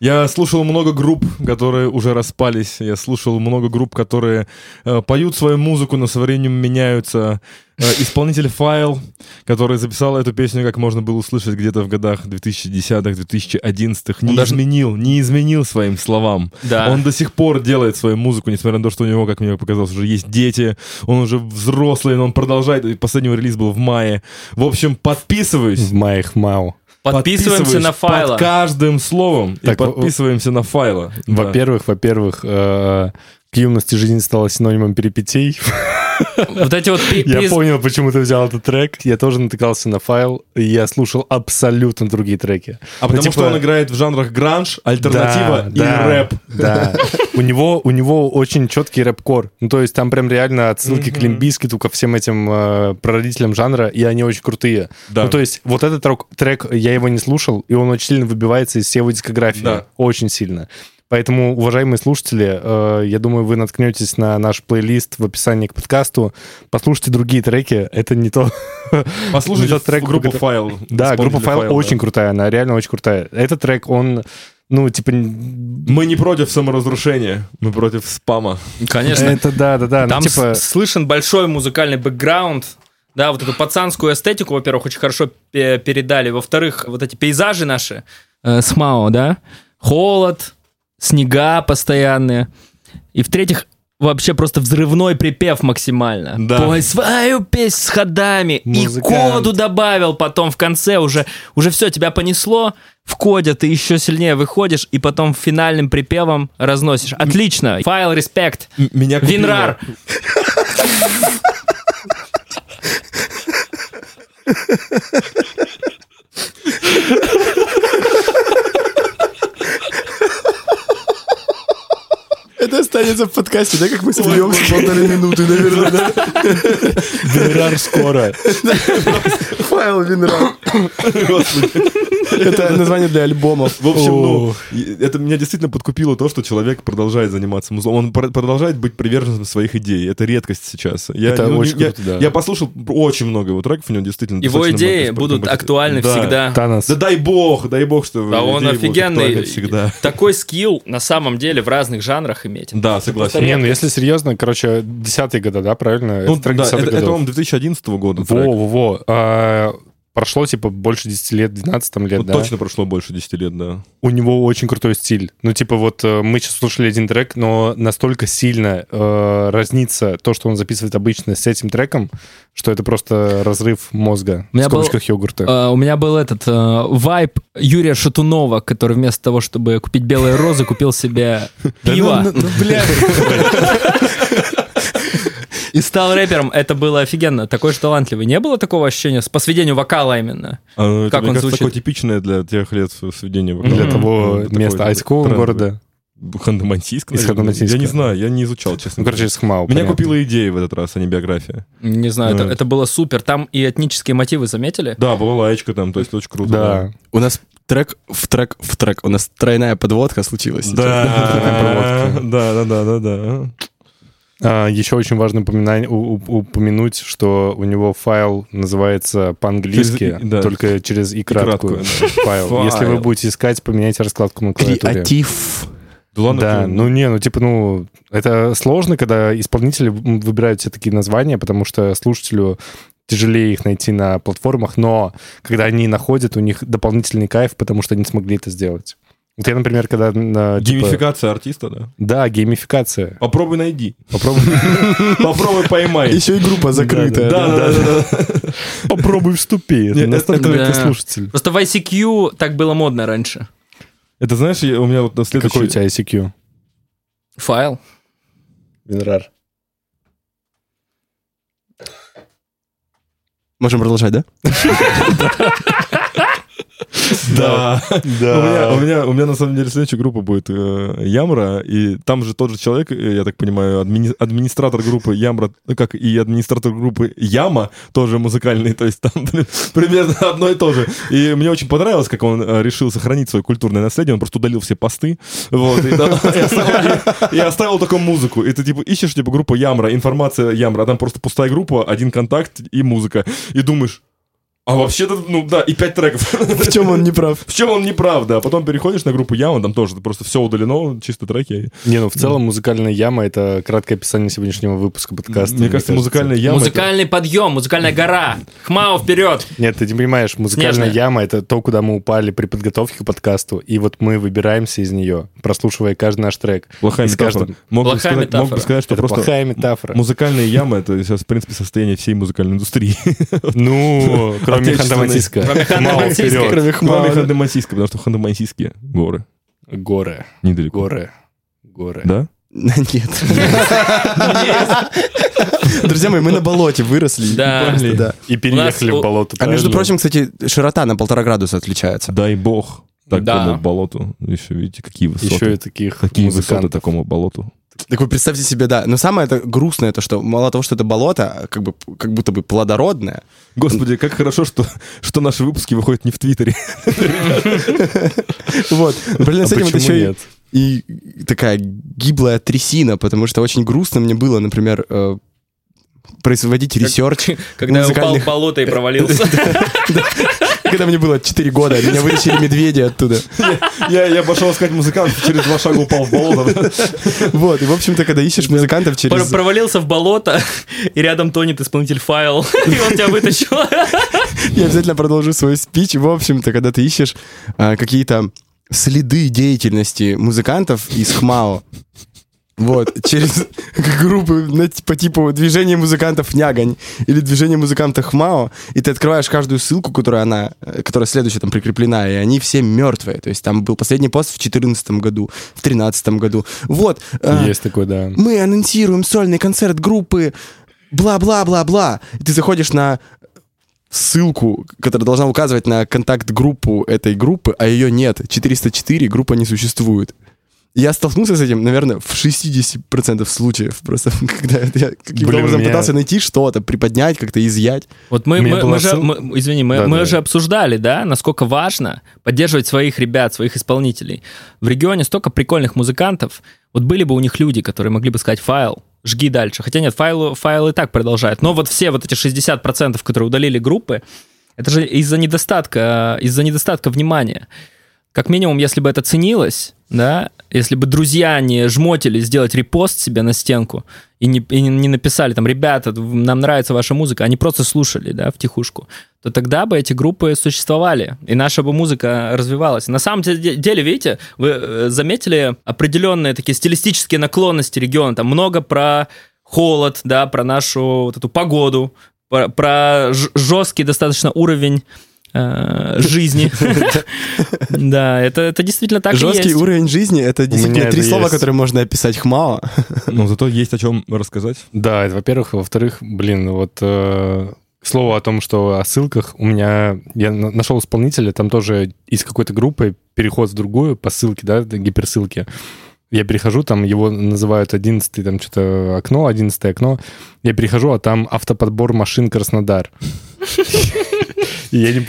Я слушал много групп, которые уже распались. Я слушал много групп, которые э, поют свою музыку, но со временем меняются. Э, исполнитель Файл, который записал эту песню, как можно было услышать где-то в годах 2010-х, 2011-х, не Он даже- изменил, не изменил своим словам. Да. Он до сих пор делает свою музыку, несмотря на то, что у него, как мне показалось, уже есть дети, он уже взрослый, но он продолжает. Последний релиз был в мае. В общем, подписываюсь. В моих Хмао. Подписываемся на файло. Под каждым словом. Так, и подписываемся на файло. Да. Во-первых, во-первых, э, к юности жизнь стала синонимом перипетий. Вот эти вот Я понял, почему ты взял этот трек. Я тоже натыкался на файл, и я слушал абсолютно другие треки. А потому типа- что он играет в жанрах гранж, альтернатива и рэп. Да. У него, у него очень четкий рэп-кор. Ну, то есть там прям реально отсылки к Лимбискиту, ко всем этим э, прародителям жанра, и они очень крутые. Да. Ну, то есть вот этот трек, трек, я его не слушал, и он очень сильно выбивается из всей его дискографии. Да. Очень сильно. Поэтому, уважаемые слушатели, э, я думаю, вы наткнетесь на наш плейлист в описании к подкасту. Послушайте другие треки. Это не то... Послушайте не тот трек, группу который- «Файл». Да, группа «Файл» «Файл», очень да. крутая. Она реально очень крутая. Этот трек, он, ну, типа... Мы не против саморазрушения, мы против спама. Конечно. Это да-да-да. ну, Там типа... с- слышен большой музыкальный бэкграунд. Да, вот эту пацанскую эстетику, во-первых, очень хорошо пе- передали. Во-вторых, вот эти пейзажи наши э, с Мао, да, холод, снега постоянные. И в-третьих, вообще просто взрывной припев максимально. Да. Пой свою песнь с ходами. И Музыкант. коду добавил потом в конце уже, уже все, тебя понесло. В коде ты еще сильнее выходишь, и потом финальным припевом разносишь. Отлично. Файл, респект. Меня купило. Винрар. Это останется в подкасте, да, как мы смеемся полторы минуты, наверное, да? Винрар скоро. Файл Винрар. Это название для альбомов. В общем, ну, это меня действительно подкупило то, что человек продолжает заниматься музлом. Он пр- продолжает быть приверженцем своих идей. Это редкость сейчас. Я, Это ну, очень я, круто, да. Я послушал очень много его треков, у него действительно Его идеи будут актуальны Да. всегда. Танос. Да дай бог, дай бог, что Да он офигенный. всегда. Такой скилл на самом деле в разных жанрах иметь. Да, согласен. Не, ну если серьезно, короче, десятые года, да, правильно? Ну, Это трек да, это, это, по-моему, 2011 года. Во-во-во. Прошло, типа, больше 10 лет, 12 там лет, Ну, да? Точно прошло больше 10 лет, да. У него очень крутой стиль. Ну, типа, вот э, мы сейчас слушали один трек, но настолько сильно э, разнится то, что он записывает обычно с этим треком, что это просто разрыв мозга У меня в был- скобочках йогурта. Э, у меня был этот э, вайб Юрия Шатунова, который вместо того, чтобы купить белые розы, купил себе пиво Ну, ну, бля, и стал рэпером. Это было офигенно. Такой же талантливый. Не было такого ощущения с- по сведению вокала именно? А, это, Как мне он кажется, звучит? такое типичное для тех лет сведения вокала. Для того Ну, места Айского трендовый. города. Ханты-Мансийск, Из. Ханты-Мансийска. Я не знаю, я не изучал, честно. Ну, короче, говоря. из Хмау. Меня понятно. купила идея в этот раз, а не биография. Не знаю, это, Да. это было супер. Там и этнические мотивы заметили? Да, была лаечка там, то есть очень круто. Да. У нас трек в трек в трек. У нас тройная подводка случилась. сейчас. Да, да, да, да, да, да. Еще очень важно упоминать, упомянуть, что у него файл называется по-английски, Через и- да. только через и краткую краткую, файл. Файл. Если вы будете искать, поменяйте раскладку на клавиатуре. Креатив. Да ладно, Да, ты- ну не, ну типа, ну, это сложно, когда исполнители выбирают все такие названия, потому что слушателю тяжелее их найти на платформах, но когда они находят, у них дополнительный кайф, потому что они смогли это сделать. Вот я, например, когда... на, типа- Геймификация артиста, да. Да, геймификация. Попробуй найди. Попробуй. Попробуй поймай. Еще и группа закрытая. Да, да, да. Попробуй вступи. Это- слушатель. Просто в ICQ так было модно раньше. Это знаешь, у меня вот на следующий... Какой у тебя ICQ? Файл. Винрар. Можем продолжать, да? Да. У меня, у, меня, у меня на самом деле следующая группа будет э, Ямра, и там же тот же человек, э, я так понимаю, админи- администратор группы Ямра, ну, как и администратор группы Яма, тоже музыкальный, то есть там примерно одно и то же. И мне очень понравилось, как он э, решил сохранить свое культурное наследие, он просто удалил все посты, вот, и, да, и оставил, и- и оставил только музыку. И ты типа ищешь типа группу Ямра, информация Ямра, а там просто пустая группа, один контакт и музыка. И думаешь, а вообще-то, ну да, и пять треков. В чем он не прав? В чем он не прав, да. Потом переходишь на группу Яма, там тоже просто все удалено, чисто треки. Не, ну в целом музыкальная яма — это краткое описание сегодняшнего выпуска подкаста. Мне кажется, музыкальная яма... Музыкальный подъем, музыкальная гора. Хмао вперед. Нет, ты не понимаешь, музыкальная Снежная. яма — это то, куда мы упали при подготовке к подкасту, и вот мы выбираемся из нее, прослушивая каждый наш трек. Плохая И метафора. каждым- Мог бы, Плохая сказать, мог бы метафора. сказать, что Это просто плохая метафора. музыкальная яма — это сейчас, в принципе, состояние всей музыкальной индустрии. Ну, кроме. Ханты-Мансийска. Кроме Ханты-Мансийска. потому что Ханты-Мансийские горы. Горы, Недалеко. горы, горы. Да? Нет. Друзья мои, мы на болоте выросли. Да. Просто, да. И переехали нас- в болото. А между прочим, кстати, широта на полтора градуса отличается. Дай бог такому Да. болоту. Еще видите, какие высоты. еще и таких Какие высоты такому болоту. Так вы представьте себе, да. Но самое это грустное, то, что мало того, что это болото, как, бы, как будто бы плодородное, Господи, как хорошо, что, что наши выпуски выходят не в Твиттере. вот. А с этим это почему еще и нет? и такая гиблая трясина, потому что очень грустно мне было, например, э, производить research. Когда я упал в болото и провалился. Когда мне было 4 года, меня вытащили медведи оттуда. Я, я пошел искать музыкантов, через два шага упал в болото. Вот, и, в общем-то, когда ищешь музыкантов через... Провалился в болото, и рядом тонет исполнитель файл, и он тебя вытащил. Я обязательно продолжу свой спич. В общем-то, когда ты ищешь а, какие-то следы деятельности музыкантов из ХМАО, вот, через группы на- по типу движения музыкантов Нягань или движение музыкантов ХМАО, и ты открываешь каждую ссылку, которая она, э, которая следующая там прикреплена, и они все мертвые. То есть там был последний пост в 2014 году, в 2013 году. Вот. а, Есть такой, да. мы анонсируем сольный концерт группы бла-бла-бла-бла. Ты заходишь на ссылку, которая должна указывать на контакт-группу этой группы, а ее нет. 404, группа не существует. Я столкнулся с этим, наверное, в 60% случаев. Просто когда я каким-то Блин, образом меня- пытался найти что-то, приподнять, как-то изъять. Вот мы, мы, мы же, мы- извини, мы, Да, мы да. же обсуждали, да, насколько важно поддерживать своих ребят, своих исполнителей. В регионе столько прикольных музыкантов. Вот были бы у них люди, которые могли бы сказать файл, жги дальше. Хотя нет, файл, файл и так продолжает. Но вот все вот эти 60%, которые удалили группы, это же из-за недостатка, из-за недостатка внимания. Как минимум, если бы это ценилось, да, если бы друзья не жмотили сделать репост себе на стенку и не, и не написали там, ребята, нам нравится ваша музыка, они просто слушали, да, в тихушку, то тогда бы эти группы существовали, и наша бы музыка развивалась. На самом де- деле, видите, вы э, заметили определенные такие стилистические наклонности региона, там много про холод, да, про нашу вот эту погоду, про, про жесткий достаточно уровень жизни. Да, это, это действительно так и Жесткий уровень жизни — это действительно три слова, которые можно описать ХМАО. Но зато есть о чем рассказать. Да, это во-первых. Во-вторых, блин, вот э, к слову о том, что о ссылках, у меня... Я на- нашел исполнителя, там тоже из какой-то группы переход в другую по ссылке, да, гиперссылки. Я перехожу, там его называют 11 там что-то окно, 11 окно. Я перехожу, а там автоподбор машин Краснодар. Я не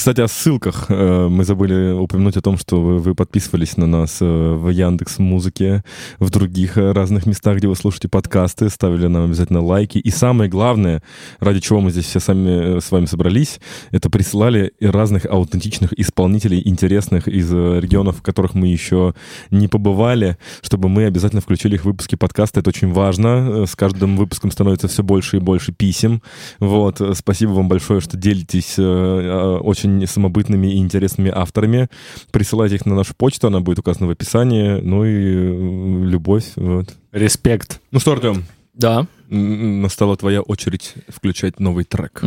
Кстати, о ссылках. Э, Мы забыли упомянуть о том, что вы, подписывались на нас э, в Яндекс Музыке, в других э, разных местах, где вы слушаете подкасты, ставили нам обязательно лайки. И самое главное, ради чего мы здесь все сами с вами собрались, это присылали разных аутентичных исполнителей, интересных из регионов, в которых мы еще не побывали, чтобы мы обязательно включили их в выпуски подкаста. Это очень важно. С каждым выпуском становится все больше и больше писем. Вот. Спасибо вам большое, что делитесь э, очень самобытными и интересными авторами. Присылайте их на нашу почту, она будет указана в описании. Ну и э, любовь. Вот. Респект. Ну что, Артем, Да. настала твоя очередь включать новый трек.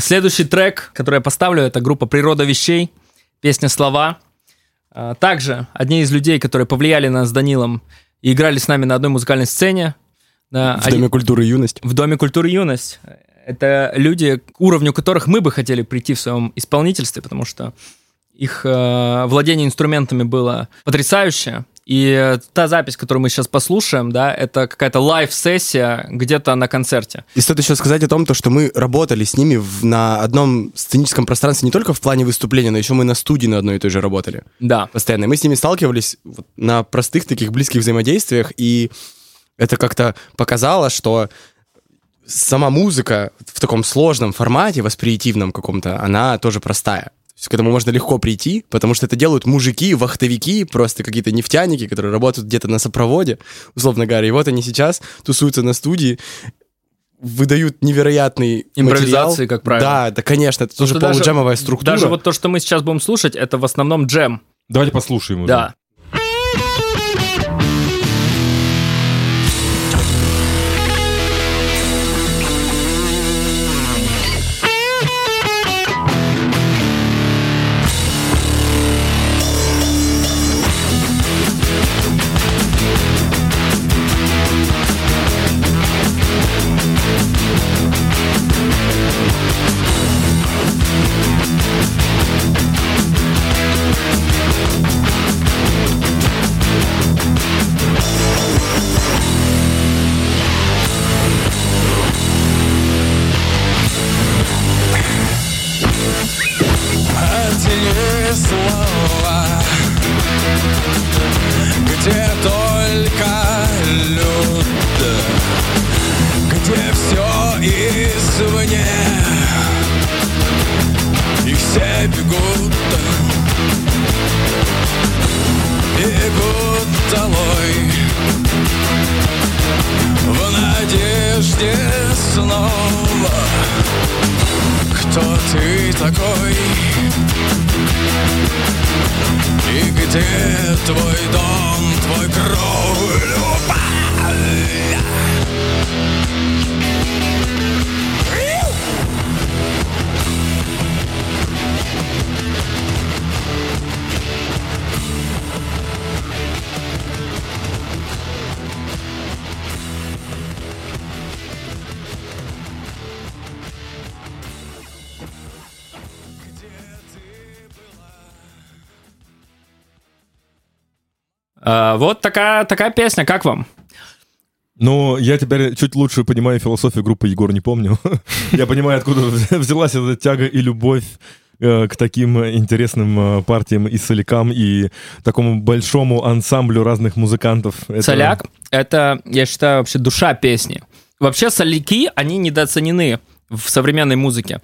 Следующий трек, который я поставлю, это группа «Природа вещей», песня «Слова». А, Также одни из людей, которые повлияли на нас с Данилом и играли с нами на одной музыкальной сцене. В Доме культуры «Юность». в Доме культуры «Юность». Это люди, к уровню которых мы бы хотели прийти в своем исполнительстве, потому что их э, владение инструментами было потрясающее. И э, та запись, которую мы сейчас послушаем, да, это какая-то лайв-сессия где-то на концерте. И стоит еще сказать о том, то, что мы работали с ними в- на одном сценическом пространстве не только в плане выступления, но еще мы на студии на одной и той же работали. Да. Постоянно. Мы с ними сталкивались вот на простых таких близких взаимодействиях, и это как-то показало, что сама музыка в таком сложном формате, восприятивном каком-то, она тоже простая. То есть к этому можно легко прийти, потому что это делают мужики, вахтовики, просто какие-то нефтяники, которые работают где-то на сопроводе, условно говоря. И вот они сейчас тусуются на студии, выдают невероятный Импровизации, материал. как правило. Да, да, конечно, это тоже что даже- полуджемовая структура. Даже вот то, что мы сейчас будем слушать, это в основном джем. Давайте послушаем уже. Да. Такая, такая песня, как вам? Ну, я теперь чуть лучше понимаю философию группы Егор не помню. я понимаю, откуда взялась эта тяга и любовь э, к таким интересным э, партиям и солякам, и такому большому ансамблю разных музыкантов. Соляк — это, я считаю, вообще душа песни. Вообще соляки, они недооценены в современной музыке.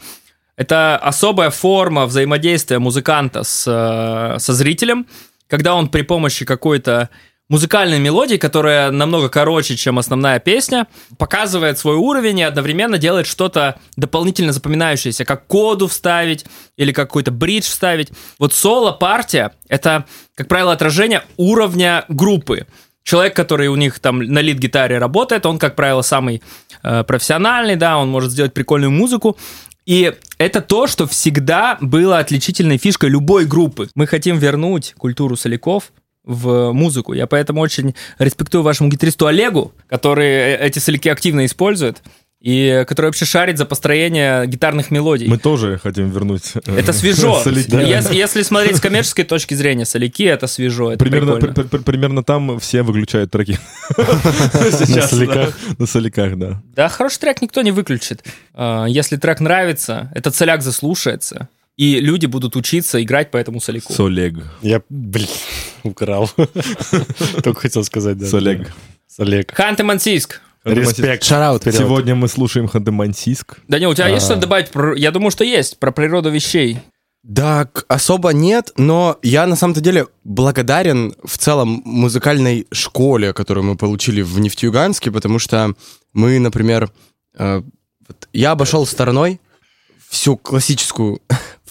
Это особая форма взаимодействия музыканта с, э, со зрителем, когда он при помощи какой-то музыкальной мелодии, которая намного короче, чем основная песня, показывает свой уровень и одновременно делает что-то дополнительно запоминающееся, как коду вставить или как какой-то бридж вставить. Вот соло-партия — это, как правило, отражение уровня группы. Человек, который у них там на лид-гитаре работает, он, как правило, самый э, профессиональный, да, он может сделать прикольную музыку. И это то, что всегда было отличительной фишкой любой группы. Мы хотим вернуть культуру соляков в музыку. Я поэтому очень респектую вашему гитаристу Олегу, который э- эти соляки активно использует и который вообще шарит за построение гитарных мелодий. Мы тоже хотим вернуть... э, Это свежо. соляки. Если, если смотреть с коммерческой точки зрения, соляки это свежо. Это Примерно, прикольно. при- при- примерно там все выключают треки. На соляках. да. На соляках, да. Да, хороший трек никто не выключит. А, Если трек нравится, этот соляк заслушается, и люди будут учиться играть по этому соляку. Солег. Я, блин, украл. Только хотел сказать, да. Солег. Солег. Ханты-Мансийск. Респект. Шараут. Сегодня мы слушаем Ханты-Мансийск. Данил, у тебя есть А. что добавить? про- Я думаю, что есть. Про природу вещей. Да, особо нет, но я на самом-то деле благодарен в целом музыкальной школе, которую мы получили в Нефтеюганске, потому что мы, например, э, вот я обошел стороной всю классическую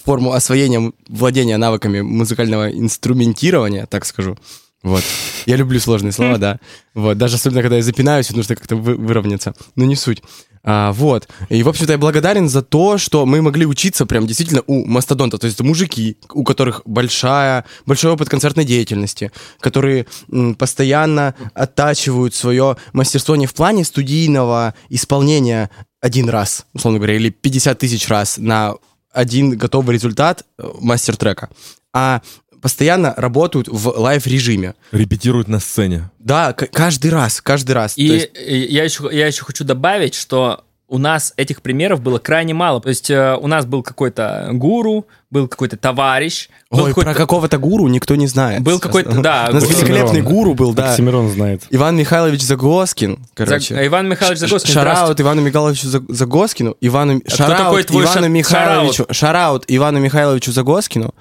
форму освоения, владения навыками музыкального инструментирования, так скажу. Вот. Я люблю сложные слова, да. Вот. Даже особенно, когда я запинаюсь, нужно как-то вы- выровняться. Но не суть. А, вот. И, в общем-то, я благодарен за то, что мы могли учиться прям действительно у мастодонта. То есть это мужики, у которых большая, большой опыт концертной деятельности, которые м, постоянно оттачивают свое мастерство не в плане студийного исполнения один раз, условно говоря, или 50 тысяч раз на один готовый результат э, мастер-трека, а постоянно работают в live-режиме. Репетируют на сцене. Да, каждый раз, каждый раз. И, есть- и я, еще, я еще хочу добавить, что у нас этих примеров было крайне мало. То есть э, у нас был какой-то гуру, был какой-то товарищ. был Ой, какой-то- про какого-то гуру никто не знает. Был какой-то, да, У нас великолепный гуру был, да. Оксимирон знает. Иван Михайлович Загоскин, короче. Иван Михайлович Загоскин. Shout out Ивану Михайловичу Заг- Загоскину. Ивану... кто Shout out такой твой Ивану ша- Михайловичу... Shout out Ивану Михайловичу Загоскину,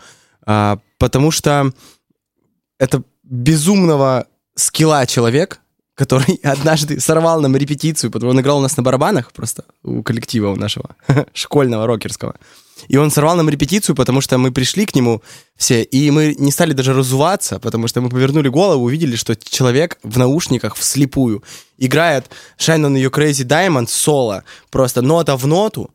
а, потому что это безумного скилла человек, который однажды сорвал нам репетицию, потому что он играл у нас на барабанах просто у коллектива у нашего школьного рокерского. И он сорвал нам репетицию, потому что мы пришли к нему все, и мы не стали даже разуваться, потому что мы повернули голову, увидели, что человек в наушниках вслепую играет Shine on Your Crazy Diamond соло, просто нота в ноту,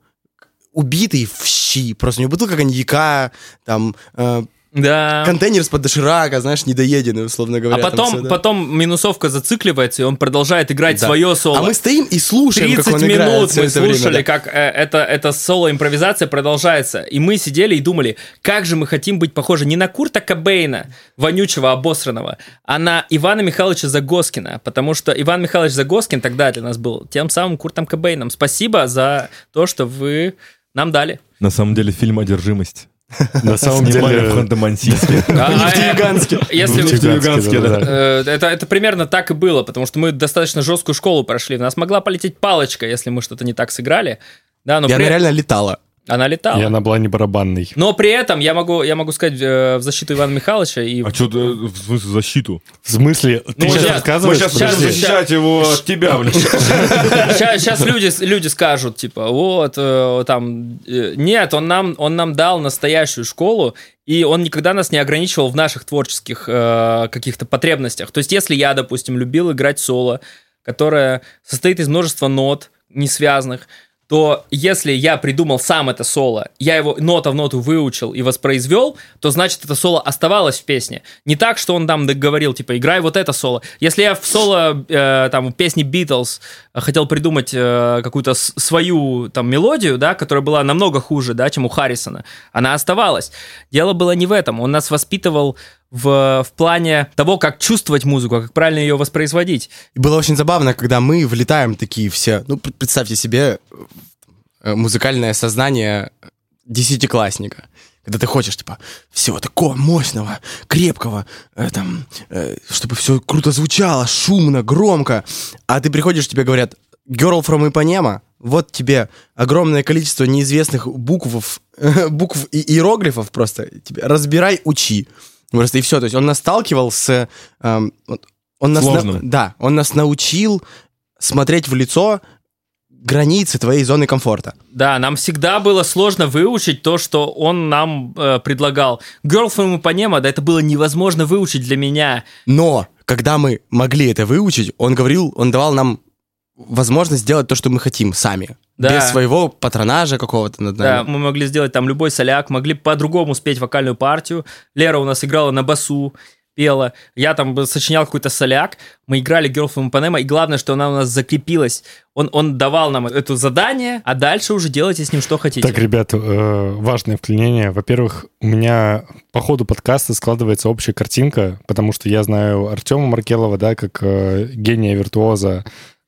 убитый в щи, просто у него бутылка коньяка, там, э, Да. контейнер из-под доширака, знаешь, недоеденный, условно говоря. А потом, всё, да. потом минусовка зацикливается, и он продолжает играть Да. свое соло. А мы стоим и слушаем, 30 как он играет минут всё мы это время, слушали, да. как э, это, это соло-импровизация продолжается. И мы сидели и думали, как же мы хотим быть похожи не на Курта Кобейна, вонючего, обосранного, а на Ивана Михайловича Загоскина. Потому что Иван Михайлович Загоскин тогда для нас был тем самым Куртом Кобейном. Спасибо за то, что вы нам дали. На самом деле фильм «Одержимость». На самом Снимали в деле... Ханты-Мансийске. Нефтеюганске. Если В Нефтеюганске, да. Это, примерно так и было, потому что мы достаточно жесткую школу прошли. У нас могла полететь палочка, если мы что-то не так сыграли. Да, но она при- реально летала. Она летала. И она была не барабанной. Но при этом я могу, я могу сказать э, в защиту Ивана Михайловича и... А что, в смысле, защиту? В смысле, ты Ну, сейчас рассказываешь? мы Подожди. щас- Защищать его от тебя, блин. Сейчас, люди, люди скажут, типа, вот, э, там, э, нет, он нам, он нам дал настоящую школу, и он никогда нас не ограничивал в наших творческих э, каких-то потребностях. То есть, если я, допустим, любил играть соло, которое состоит из множества нот, не связанных, то если я придумал сам это соло, я его нота в ноту выучил и воспроизвел, то значит это соло оставалось в песне. Не так, что он там говорил, типа, играй вот это соло. Если я в соло, э, там, песне Beatles хотел придумать э, какую-то свою там мелодию, да, которая была намного хуже, да, чем у Харрисона, она оставалась. Дело было не в этом. Он нас воспитывал в, в плане того, как чувствовать музыку, как правильно ее воспроизводить. Было очень забавно, когда мы влетаем такие все. Ну, пр- представьте себе э, музыкальное сознание десятиклассника. Когда ты хочешь, типа, всего такого мощного, крепкого, э, там, э, чтобы все круто звучало, шумно, громко. А ты приходишь, тебе говорят, Girl from Ipanema, вот тебе огромное количество неизвестных букв, букв и иероглифов просто. Тебе разбирай, учи. Просто и все. То есть он нас сталкивал с... эм, он нас на- да, он нас научил смотреть в лицо границы твоей зоны комфорта. Да, нам всегда было сложно выучить то, что он нам э, предлагал. Girl from Ipanema, да, это было невозможно выучить для меня. Но когда мы могли это выучить, он говорил, он давал нам возможность сделать то, что мы хотим сами. Да. Без своего патронажа какого-то над Да, нами. мы могли сделать там любой соляк, могли по-другому спеть вокальную партию. Лера у нас играла на басу, пела. Я там сочинял какой-то соляк. Мы играли Girl from Ipanema, и главное, что она у нас закрепилась. Он, он давал нам это задание, а дальше уже делайте с ним что хотите. Так, ребята, э, важное вклинение. Во-первых, у меня по ходу подкаста складывается общая картинка, потому что я знаю Артема Маркелова, да, как э, гения виртуоза,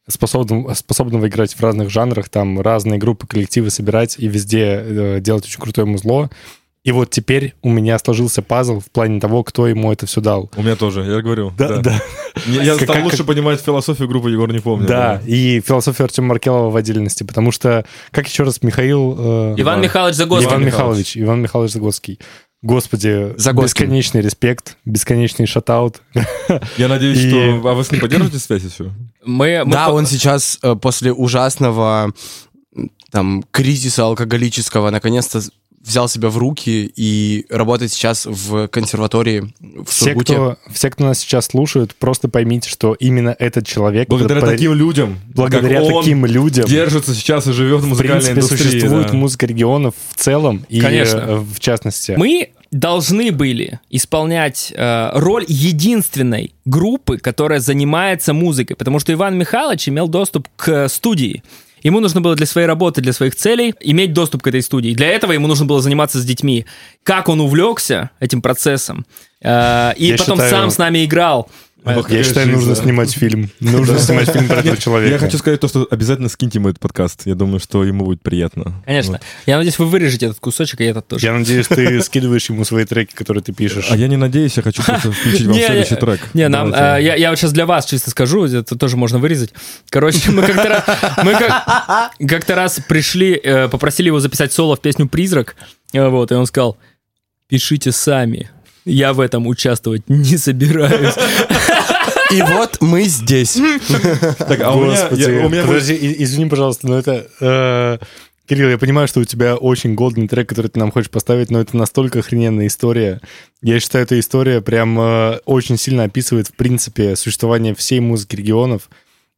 способного, способного играть в разных жанрах, там разные группы, коллективы собирать и везде э, делать очень крутое музло. И вот теперь у меня сложился пазл в плане того, кто ему это все дал. У меня тоже, я говорю. Да, да. Не- Я Как- стал как- лучше понимать философию группы Егор не помню. Да, и философия Артема Маркелова в отдельности, потому что, как еще раз, Михаил... э, Иван Михайлович Загоский. Иван Иван Михайлович, Иван Михайлович Загоский. Господи, Загоский. бесконечный респект, бесконечный шатаут. Я надеюсь, И- что... А вы с ним поддерживаете связь еще? Мы, мы Да, по- он сейчас э, после ужасного там кризиса алкоголического наконец-то взял себя в руки и работает сейчас в консерватории в Все Сургуте. кто, все, кто нас сейчас слушают, просто поймите, что именно этот человек... Благодаря который- таким людям, благодаря как он, таким людям держится сейчас и живет в в музыкальной принципе, индустрии. существует да. музыка регионов в целом и Конечно. э, в частности. Мы должны были исполнять э, роль единственной группы, которая занимается музыкой, потому что Иван Михайлович имел доступ к студии. Ему нужно было для своей работы, для своих целей иметь доступ к этой студии. Для этого ему нужно было заниматься с детьми. Как он увлекся этим процессом, э, и Я потом считаю- сам с нами играл. Ох, Я считаю, жизнь, нужно да. снимать фильм. Нужно снимать фильм про этого человека. Я хочу сказать то, что обязательно скиньте ему этот подкаст. Я думаю, что ему будет приятно. Конечно. Я надеюсь, вы вырежете этот кусочек, и этот тоже. Я надеюсь, ты скидываешь ему свои треки, которые ты пишешь. А я не надеюсь, я хочу просто включить вам следующий трек. Не, нам, э, я, вот сейчас для вас чисто скажу, это тоже можно вырезать. Короче, мы как-то раз, мы как, как-то раз пришли, э, попросили его записать соло в песню «Призрак», э, вот, и он сказал, пишите сами, я в этом участвовать не собираюсь. И вот мы здесь. Так, а у меня, подожди, извини, пожалуйста, но это... э, Кирилл, я понимаю, что у тебя очень голдный трек, который ты нам хочешь поставить, но это настолько охрененная история. Я считаю, эта история прям э, очень сильно описывает, в принципе, существование всей музыки регионов.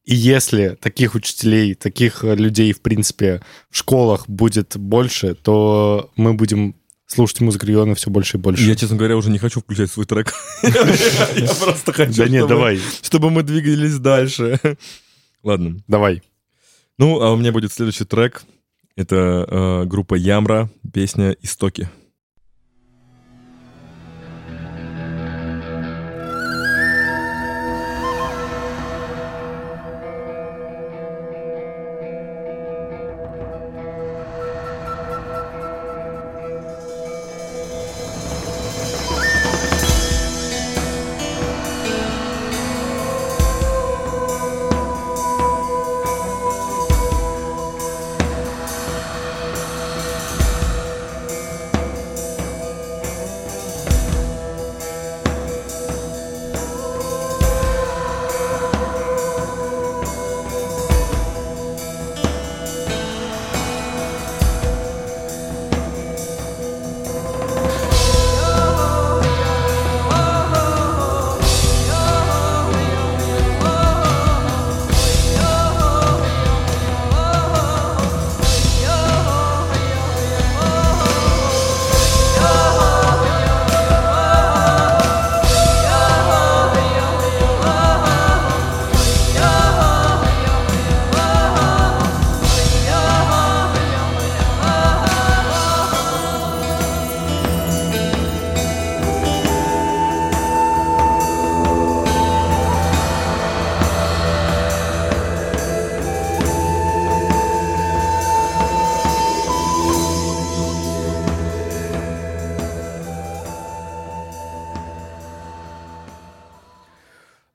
И если таких учителей, таких э, людей, в принципе, в школах будет больше, то мы будем слушать музыку региона все больше и больше. Я, честно говоря, уже не хочу включать свой трек. Я просто хочу, Да нет, чтобы- давай, чтобы мы двигались дальше. Ладно. давай. Ну, а у меня будет следующий трек. Это э, группа Ямра, песня. Истоки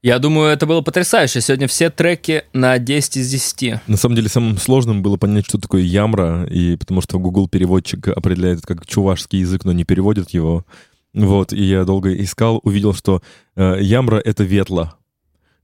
Я думаю, это было потрясающе. Сегодня все треки на 10 из 10. На самом деле, самым сложным было понять, что такое ямра, и потому что Google переводчик определяет это как чувашский язык, но не переводит его. Вот, и я долго искал, увидел, что э, ямра — это ветла.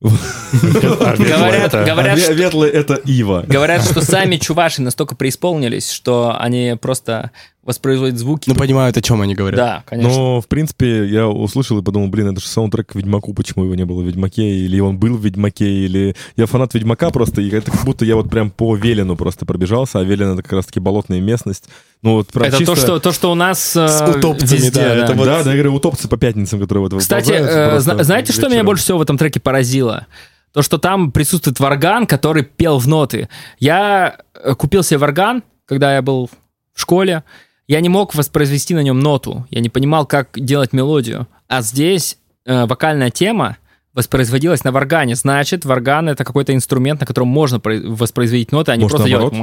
Говорят, А говорят, ве- что- ветлы — это ива. Говорят, что сами чуваши настолько преисполнились, что они просто воспроизводят звуки. Ну, понимают, о чем они говорят. да, конечно. Но, в принципе, я услышал и подумал, блин, это же саундтрек к Ведьмаку, почему его не было в Ведьмаке, или он был в Ведьмаке, или... Я фанат Ведьмака просто, и это как будто я вот прям по Велену просто пробежался, а Велен — это как раз-таки болотная местность. Ну, вот прям это чисто- то, что, то, что у нас э, С утопцами, везде, да, это вот- Да, да, я говорю, утопцы по пятницам, которые вот Кстати, э, зна- знаете, что меня вечером. больше всего в этом треке поразило? То, что там присутствует варган, который пел в ноты. Я э, купил себе варган, когда я был в школе. Я не мог воспроизвести на нем ноту. Я не понимал, как делать мелодию. А здесь э, вокальная тема воспроизводилась на варгане. Значит, варган — это какой-то инструмент, на котором можно про- воспроизводить ноты, а не Может, просто делать...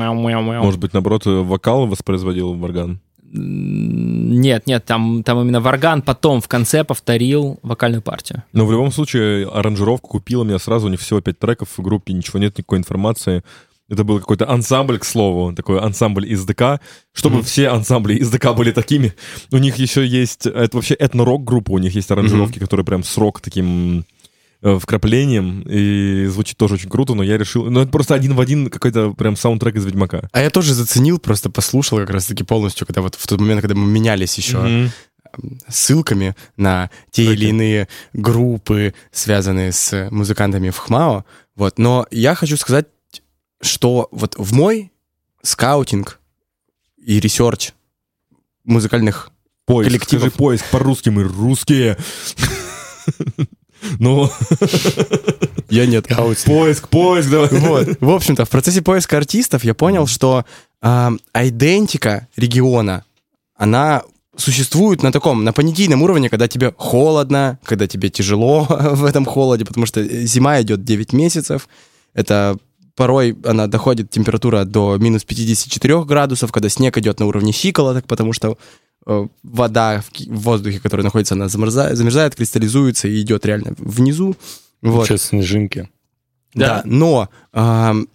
Может быть, наоборот, э, вокал воспроизводил Варган. Нет, нет, там, там именно варган потом в конце повторил вокальную партию. Но в любом случае, аранжировку купила меня сразу, у них всего пять треков в группе, ничего нет, никакой информации. Это был какой-то ансамбль, к слову, такой ансамбль из ДК. Чтобы все ансамбли из ДК были такими, у них еще есть... Это вообще этно-рок группа, у них есть аранжировки, которые прям с рок таким э, вкраплением, и звучит тоже очень круто, но я решил... Ну, это просто один в один какой-то прям саундтрек из Ведьмака. А я тоже заценил, просто послушал как раз-таки полностью, когда вот в тот момент, когда мы менялись еще Мгм. ссылками на те или иные группы, связанные с музыкантами в ХМАО. Вот. Но я хочу сказать, что вот в мой скаутинг и research музыкальных Поиск, коллективов. скажи поиск по-русски, мы русские. Ну, я нет. поиск, поиск, давай. Вот. В общем-то, в процессе поиска артистов я понял, что а, айдентика региона, она существует на таком, на понятийном уровне, когда тебе холодно, когда тебе тяжело в этом холоде, потому что зима идет 9 месяцев. Это порой она доходит температура до минус 54 градусов, когда снег идет на уровне щиколоток, потому что э, вода в, в воздухе, которая находится, она замерзает, замерзает, кристаллизуется и идет реально внизу. Вот. Сейчас снежинки. Да, но ам,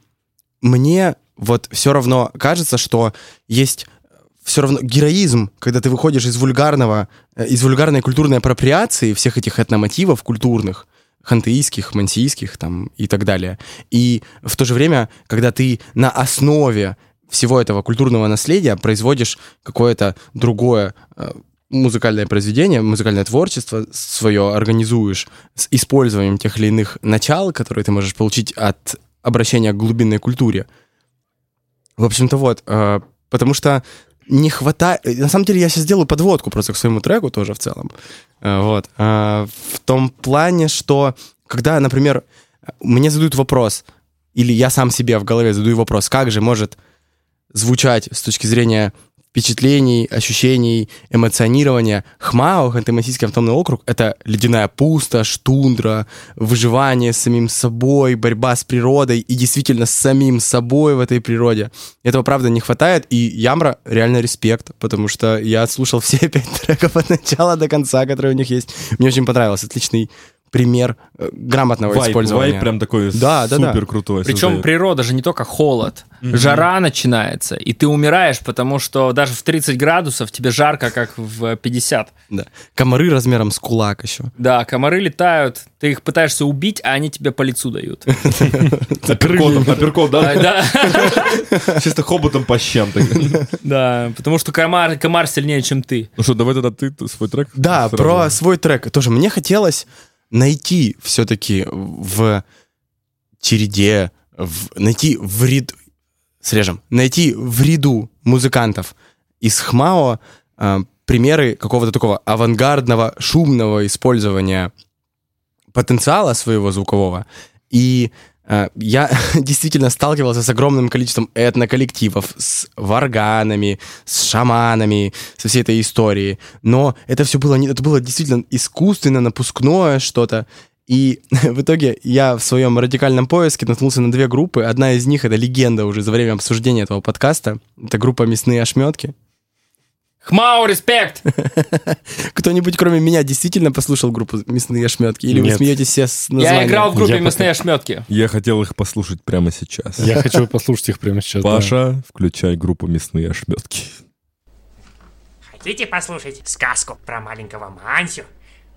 мне вот все равно кажется, что есть все равно героизм, когда ты выходишь из вульгарного, э, из вульгарной культурной апроприации всех этих этномотивов культурных, хантеистских, мансийских там и так далее. И в то же время, когда ты на основе всего этого культурного наследия производишь какое-то другое э, музыкальное произведение, музыкальное творчество свое организуешь с использованием тех или иных начал, которые ты можешь получить от обращения к глубинной культуре. В общем-то, вот, э, потому что не хватает... На самом деле, я сейчас сделаю подводку просто к своему треку тоже в целом. Э, Вот. Э, В том плане, что когда, например, мне задают вопрос, или я сам себе в голове задаю вопрос, как же может звучать с точки зрения впечатлений, ощущений, эмоционирования. ХМАО, Ханты-Мансийский автономный округ, это ледяная пустошь, тундра, выживание с самим собой, борьба с природой и действительно с самим собой в этой природе. Этого, правда, не хватает, и Ямра реально респект, потому что я слушал все пять треков от начала до конца, которые у них есть. Мне очень понравилось. Отличный пример э, грамотного Вайп, использования. вайп прям такой Да, да, да. супер крутой. Причем природа же не только холод. Жара начинается, и ты умираешь, потому что даже в 30 градусов тебе жарко, как в 50. Да. Комары размером с кулак еще. Да, комары летают, ты их пытаешься убить, а они тебе по лицу дают. Апперкот, да? Да, Чисто хоботом по щам. да, потому что комар, комар сильнее, чем ты. Ну что, давай тогда ты свой трек. Да, про свой трек. Тоже мне хотелось найти все-таки в череде, в- найти в ряд... Срежем. Найти в ряду музыкантов из ХМАО э, примеры какого-то такого авангардного, шумного использования потенциала своего звукового. И я действительно сталкивался с огромным количеством этноколлективов, с варганами, с шаманами, со всей этой историей. Но это все было, это было действительно искусственно, напускное что-то. И в итоге я в своем радикальном поиске наткнулся на две группы. Одна из них — это легенда уже за время обсуждения этого подкаста. Это группа «Мясные ошметки». Хмау, респект! Кто-нибудь, кроме меня, действительно послушал группу «Мясные ошметки»? Или вы Нет. смеетесь все с названием? Я играл в группе Я пока- «Мясные ошметки». Я хотел их послушать прямо сейчас. Я хочу послушать их прямо сейчас. да. Паша, включай группу «Мясные ошметки». Хотите послушать сказку про маленького Мансю,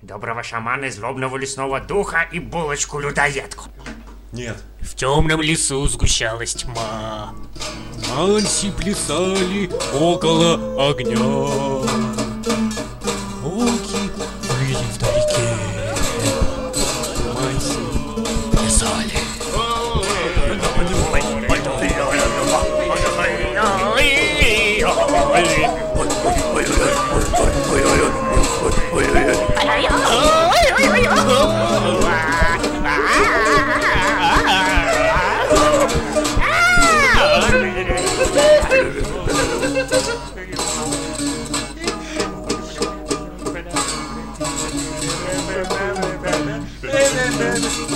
доброго шамана, злобного лесного духа и булочку-людоедку? Нет. В темном лесу сгущалась тьма. Манси плясали около огня.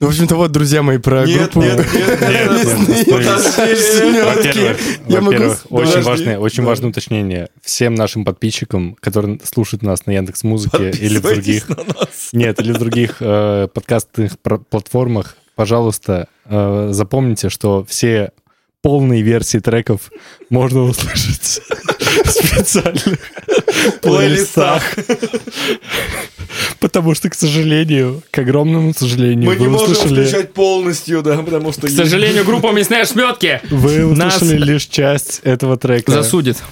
Ну, в общем-то, вот, друзья мои, про Нет, группу... нет, нет, Нет, «Мясные Во-первых, ошметки». Я могу- во-первых, очень важное, очень важное уточнение. Всем нашим подписчикам, которые слушают нас на Яндекс Музыке или в других, нет, или в других э, подкастных платформах, пожалуйста, э, запомните, что все полные версии треков можно услышать специальных плейлистах. Потому что, к сожалению, к огромному сожалению, Мы не можем услышали... включать полностью, да, потому что... К сожалению, группа «Мясные ошметки» Вы услышали лишь часть этого трека. засудит.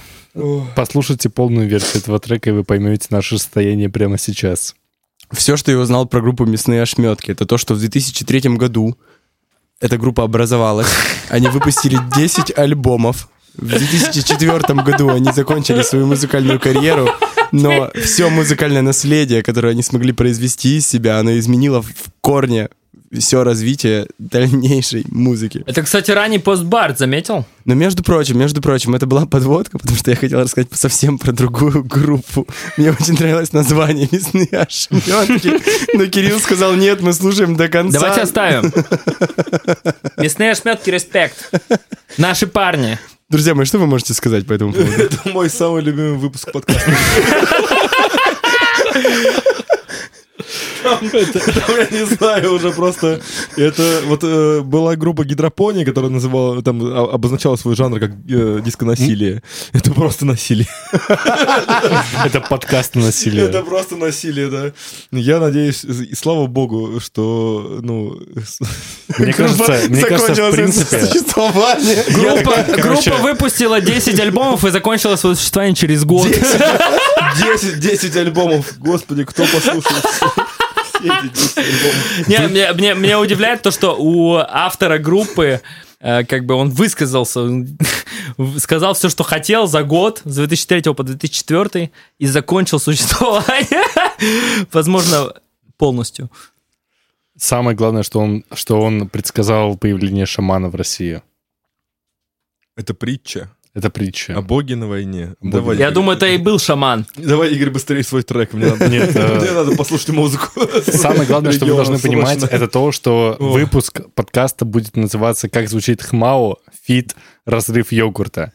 Послушайте полную версию этого трека, и вы поймете наше состояние прямо сейчас. Все, что я узнал про группу «Мясные ошметки», это то, что в 2003 году эта группа образовалась. Они выпустили 10 альбомов. В 2004 году они закончили свою музыкальную карьеру, но все музыкальное наследие, которое они смогли произвести из себя, оно изменило в корне все развитие дальнейшей музыки. Это, кстати, ранний постбард, заметил? Но между прочим, между прочим, это была подводка, потому что я хотел рассказать совсем про другую группу. Мне очень нравилось название «Мясные ошметки», но Кирилл сказал, нет, мы слушаем до конца. Давайте оставим. Мясные ошметки, респект. Наши парни. Друзья мои, что вы можете сказать по этому поводу? Это мой самый любимый выпуск подкаста. Я не знаю, уже просто... Это вот э, была группа Гидропония, которая называла, там, а- обозначала свой жанр как э, диско-насилие. Это просто насилие. Это подкаст насилия. Это просто насилие, да. Я надеюсь, и слава богу, что, ну... Мне кажется, мне кажется, в принципе... существование. Группа, выпустила 10 альбомов и закончила свое существование через год. 10, 10 альбомов. Господи, кто послушает Не, мне, мне, меня удивляет то, что у автора группы э, как бы он высказался, он сказал все, что хотел за год, с 2003 по 2004, и закончил существование, возможно, полностью. Самое главное, что он, что он предсказал появление шамана в России. Это притча Это притча. о боге на войне. Боги. Давай, Я Игорь. думаю, это и был шаман. Давай, Игорь, быстрее свой трек. Мне надо, Нет, э, мне надо послушать музыку. Самое главное, что вы должны понимать, это то, что выпуск подкаста будет называться «Как звучит хмао. Фит. Разрыв йогурта».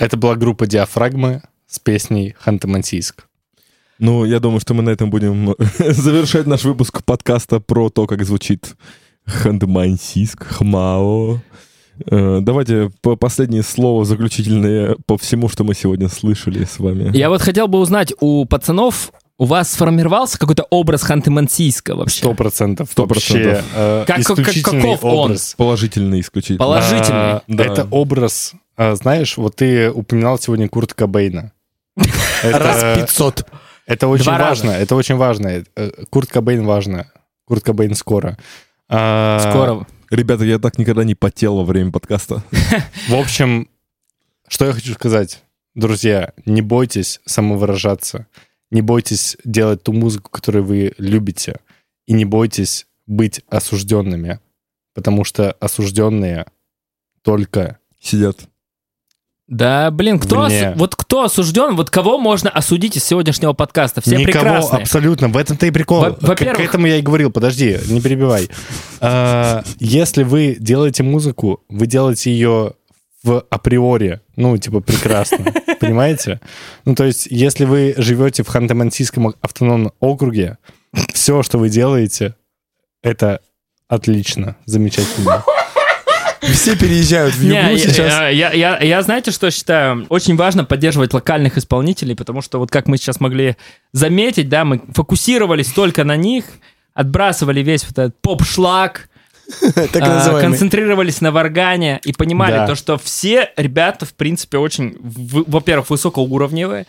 Это была группа «Диафрагмы» с песней «Ханты-Мансийск». Ну, я думаю, что мы на этом будем завершать наш выпуск подкаста про то, как звучит Хандмансийск, Хмао. Э, Давайте по- последнее слово заключительное по всему, что мы сегодня слышали с вами. Я вот хотел бы узнать у пацанов, у вас сформировался какой-то образ Ханты-Мансийска вообще? Сто процентов. Сто процентов. э, Как- исключительный каков он? образ. Положительный исключительно. Положительный. А, Да. Это образ, а, знаешь, вот ты упоминал сегодня Курт Кобейна. Это- Раз 500. Это очень Два раза. важно, это очень важно. Э, Курт Кобейн важно. Курт Кобейн скоро. А, Скоро. Ребята, я так никогда не потел во время подкаста. В общем, что я хочу сказать. Друзья, не бойтесь самовыражаться. Не бойтесь делать ту музыку, которую вы любите. И не бойтесь быть осужденными. Потому что осужденные только Сидят. Да, блин, кто осу- вот кто осужден, вот кого можно осудить из сегодняшнего подкаста? Все Никого прекрасные. абсолютно. В этом-то и прикол. Во- К- во-первых- К этому я и говорил. Подожди, не перебивай. А, Если вы делаете музыку, вы делаете ее в априори, ну, типа, прекрасно. Понимаете? Ну, то есть, если вы живете в Ханты-Мансийском автономном округе, все, что вы делаете, это отлично, замечательно. Все переезжают в Югу я, сейчас. я- я- я- я, знаете, что считаю? Очень важно поддерживать локальных исполнителей, потому что вот как мы сейчас могли заметить, да, мы фокусировались только на них, отбрасывали весь вот этот поп-шлак. концентрировались на варгане и понимали Да. то, что все ребята, в принципе, очень, в- во-первых, высокоуровневые,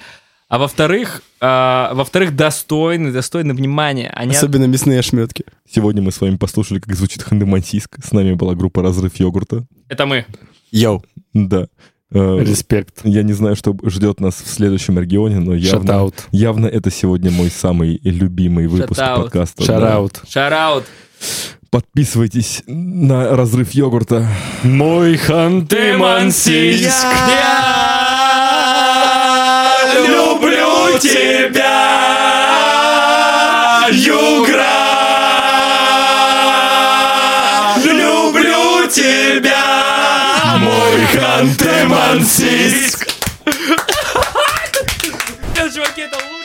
а во-вторых, а, во-вторых, достойны, достойны внимания. Они Особенно мясные ошметки. Сегодня мы с вами послушали, как звучит Хандемансийск. С нами была группа «Разрыв йогурта». Это мы. Йоу. Да. Э, Респект. Я не знаю, что ждет нас в следующем регионе, но явно, явно это сегодня мой самый любимый выпуск Шатаут. подкаста. Да. Шараут. Подписывайтесь на разрыв йогурта. Мой Ханты-Мансийск. люблю тебя, Югра! Люблю тебя, мой Ханты-Мансийск! Чуваки, это лучше!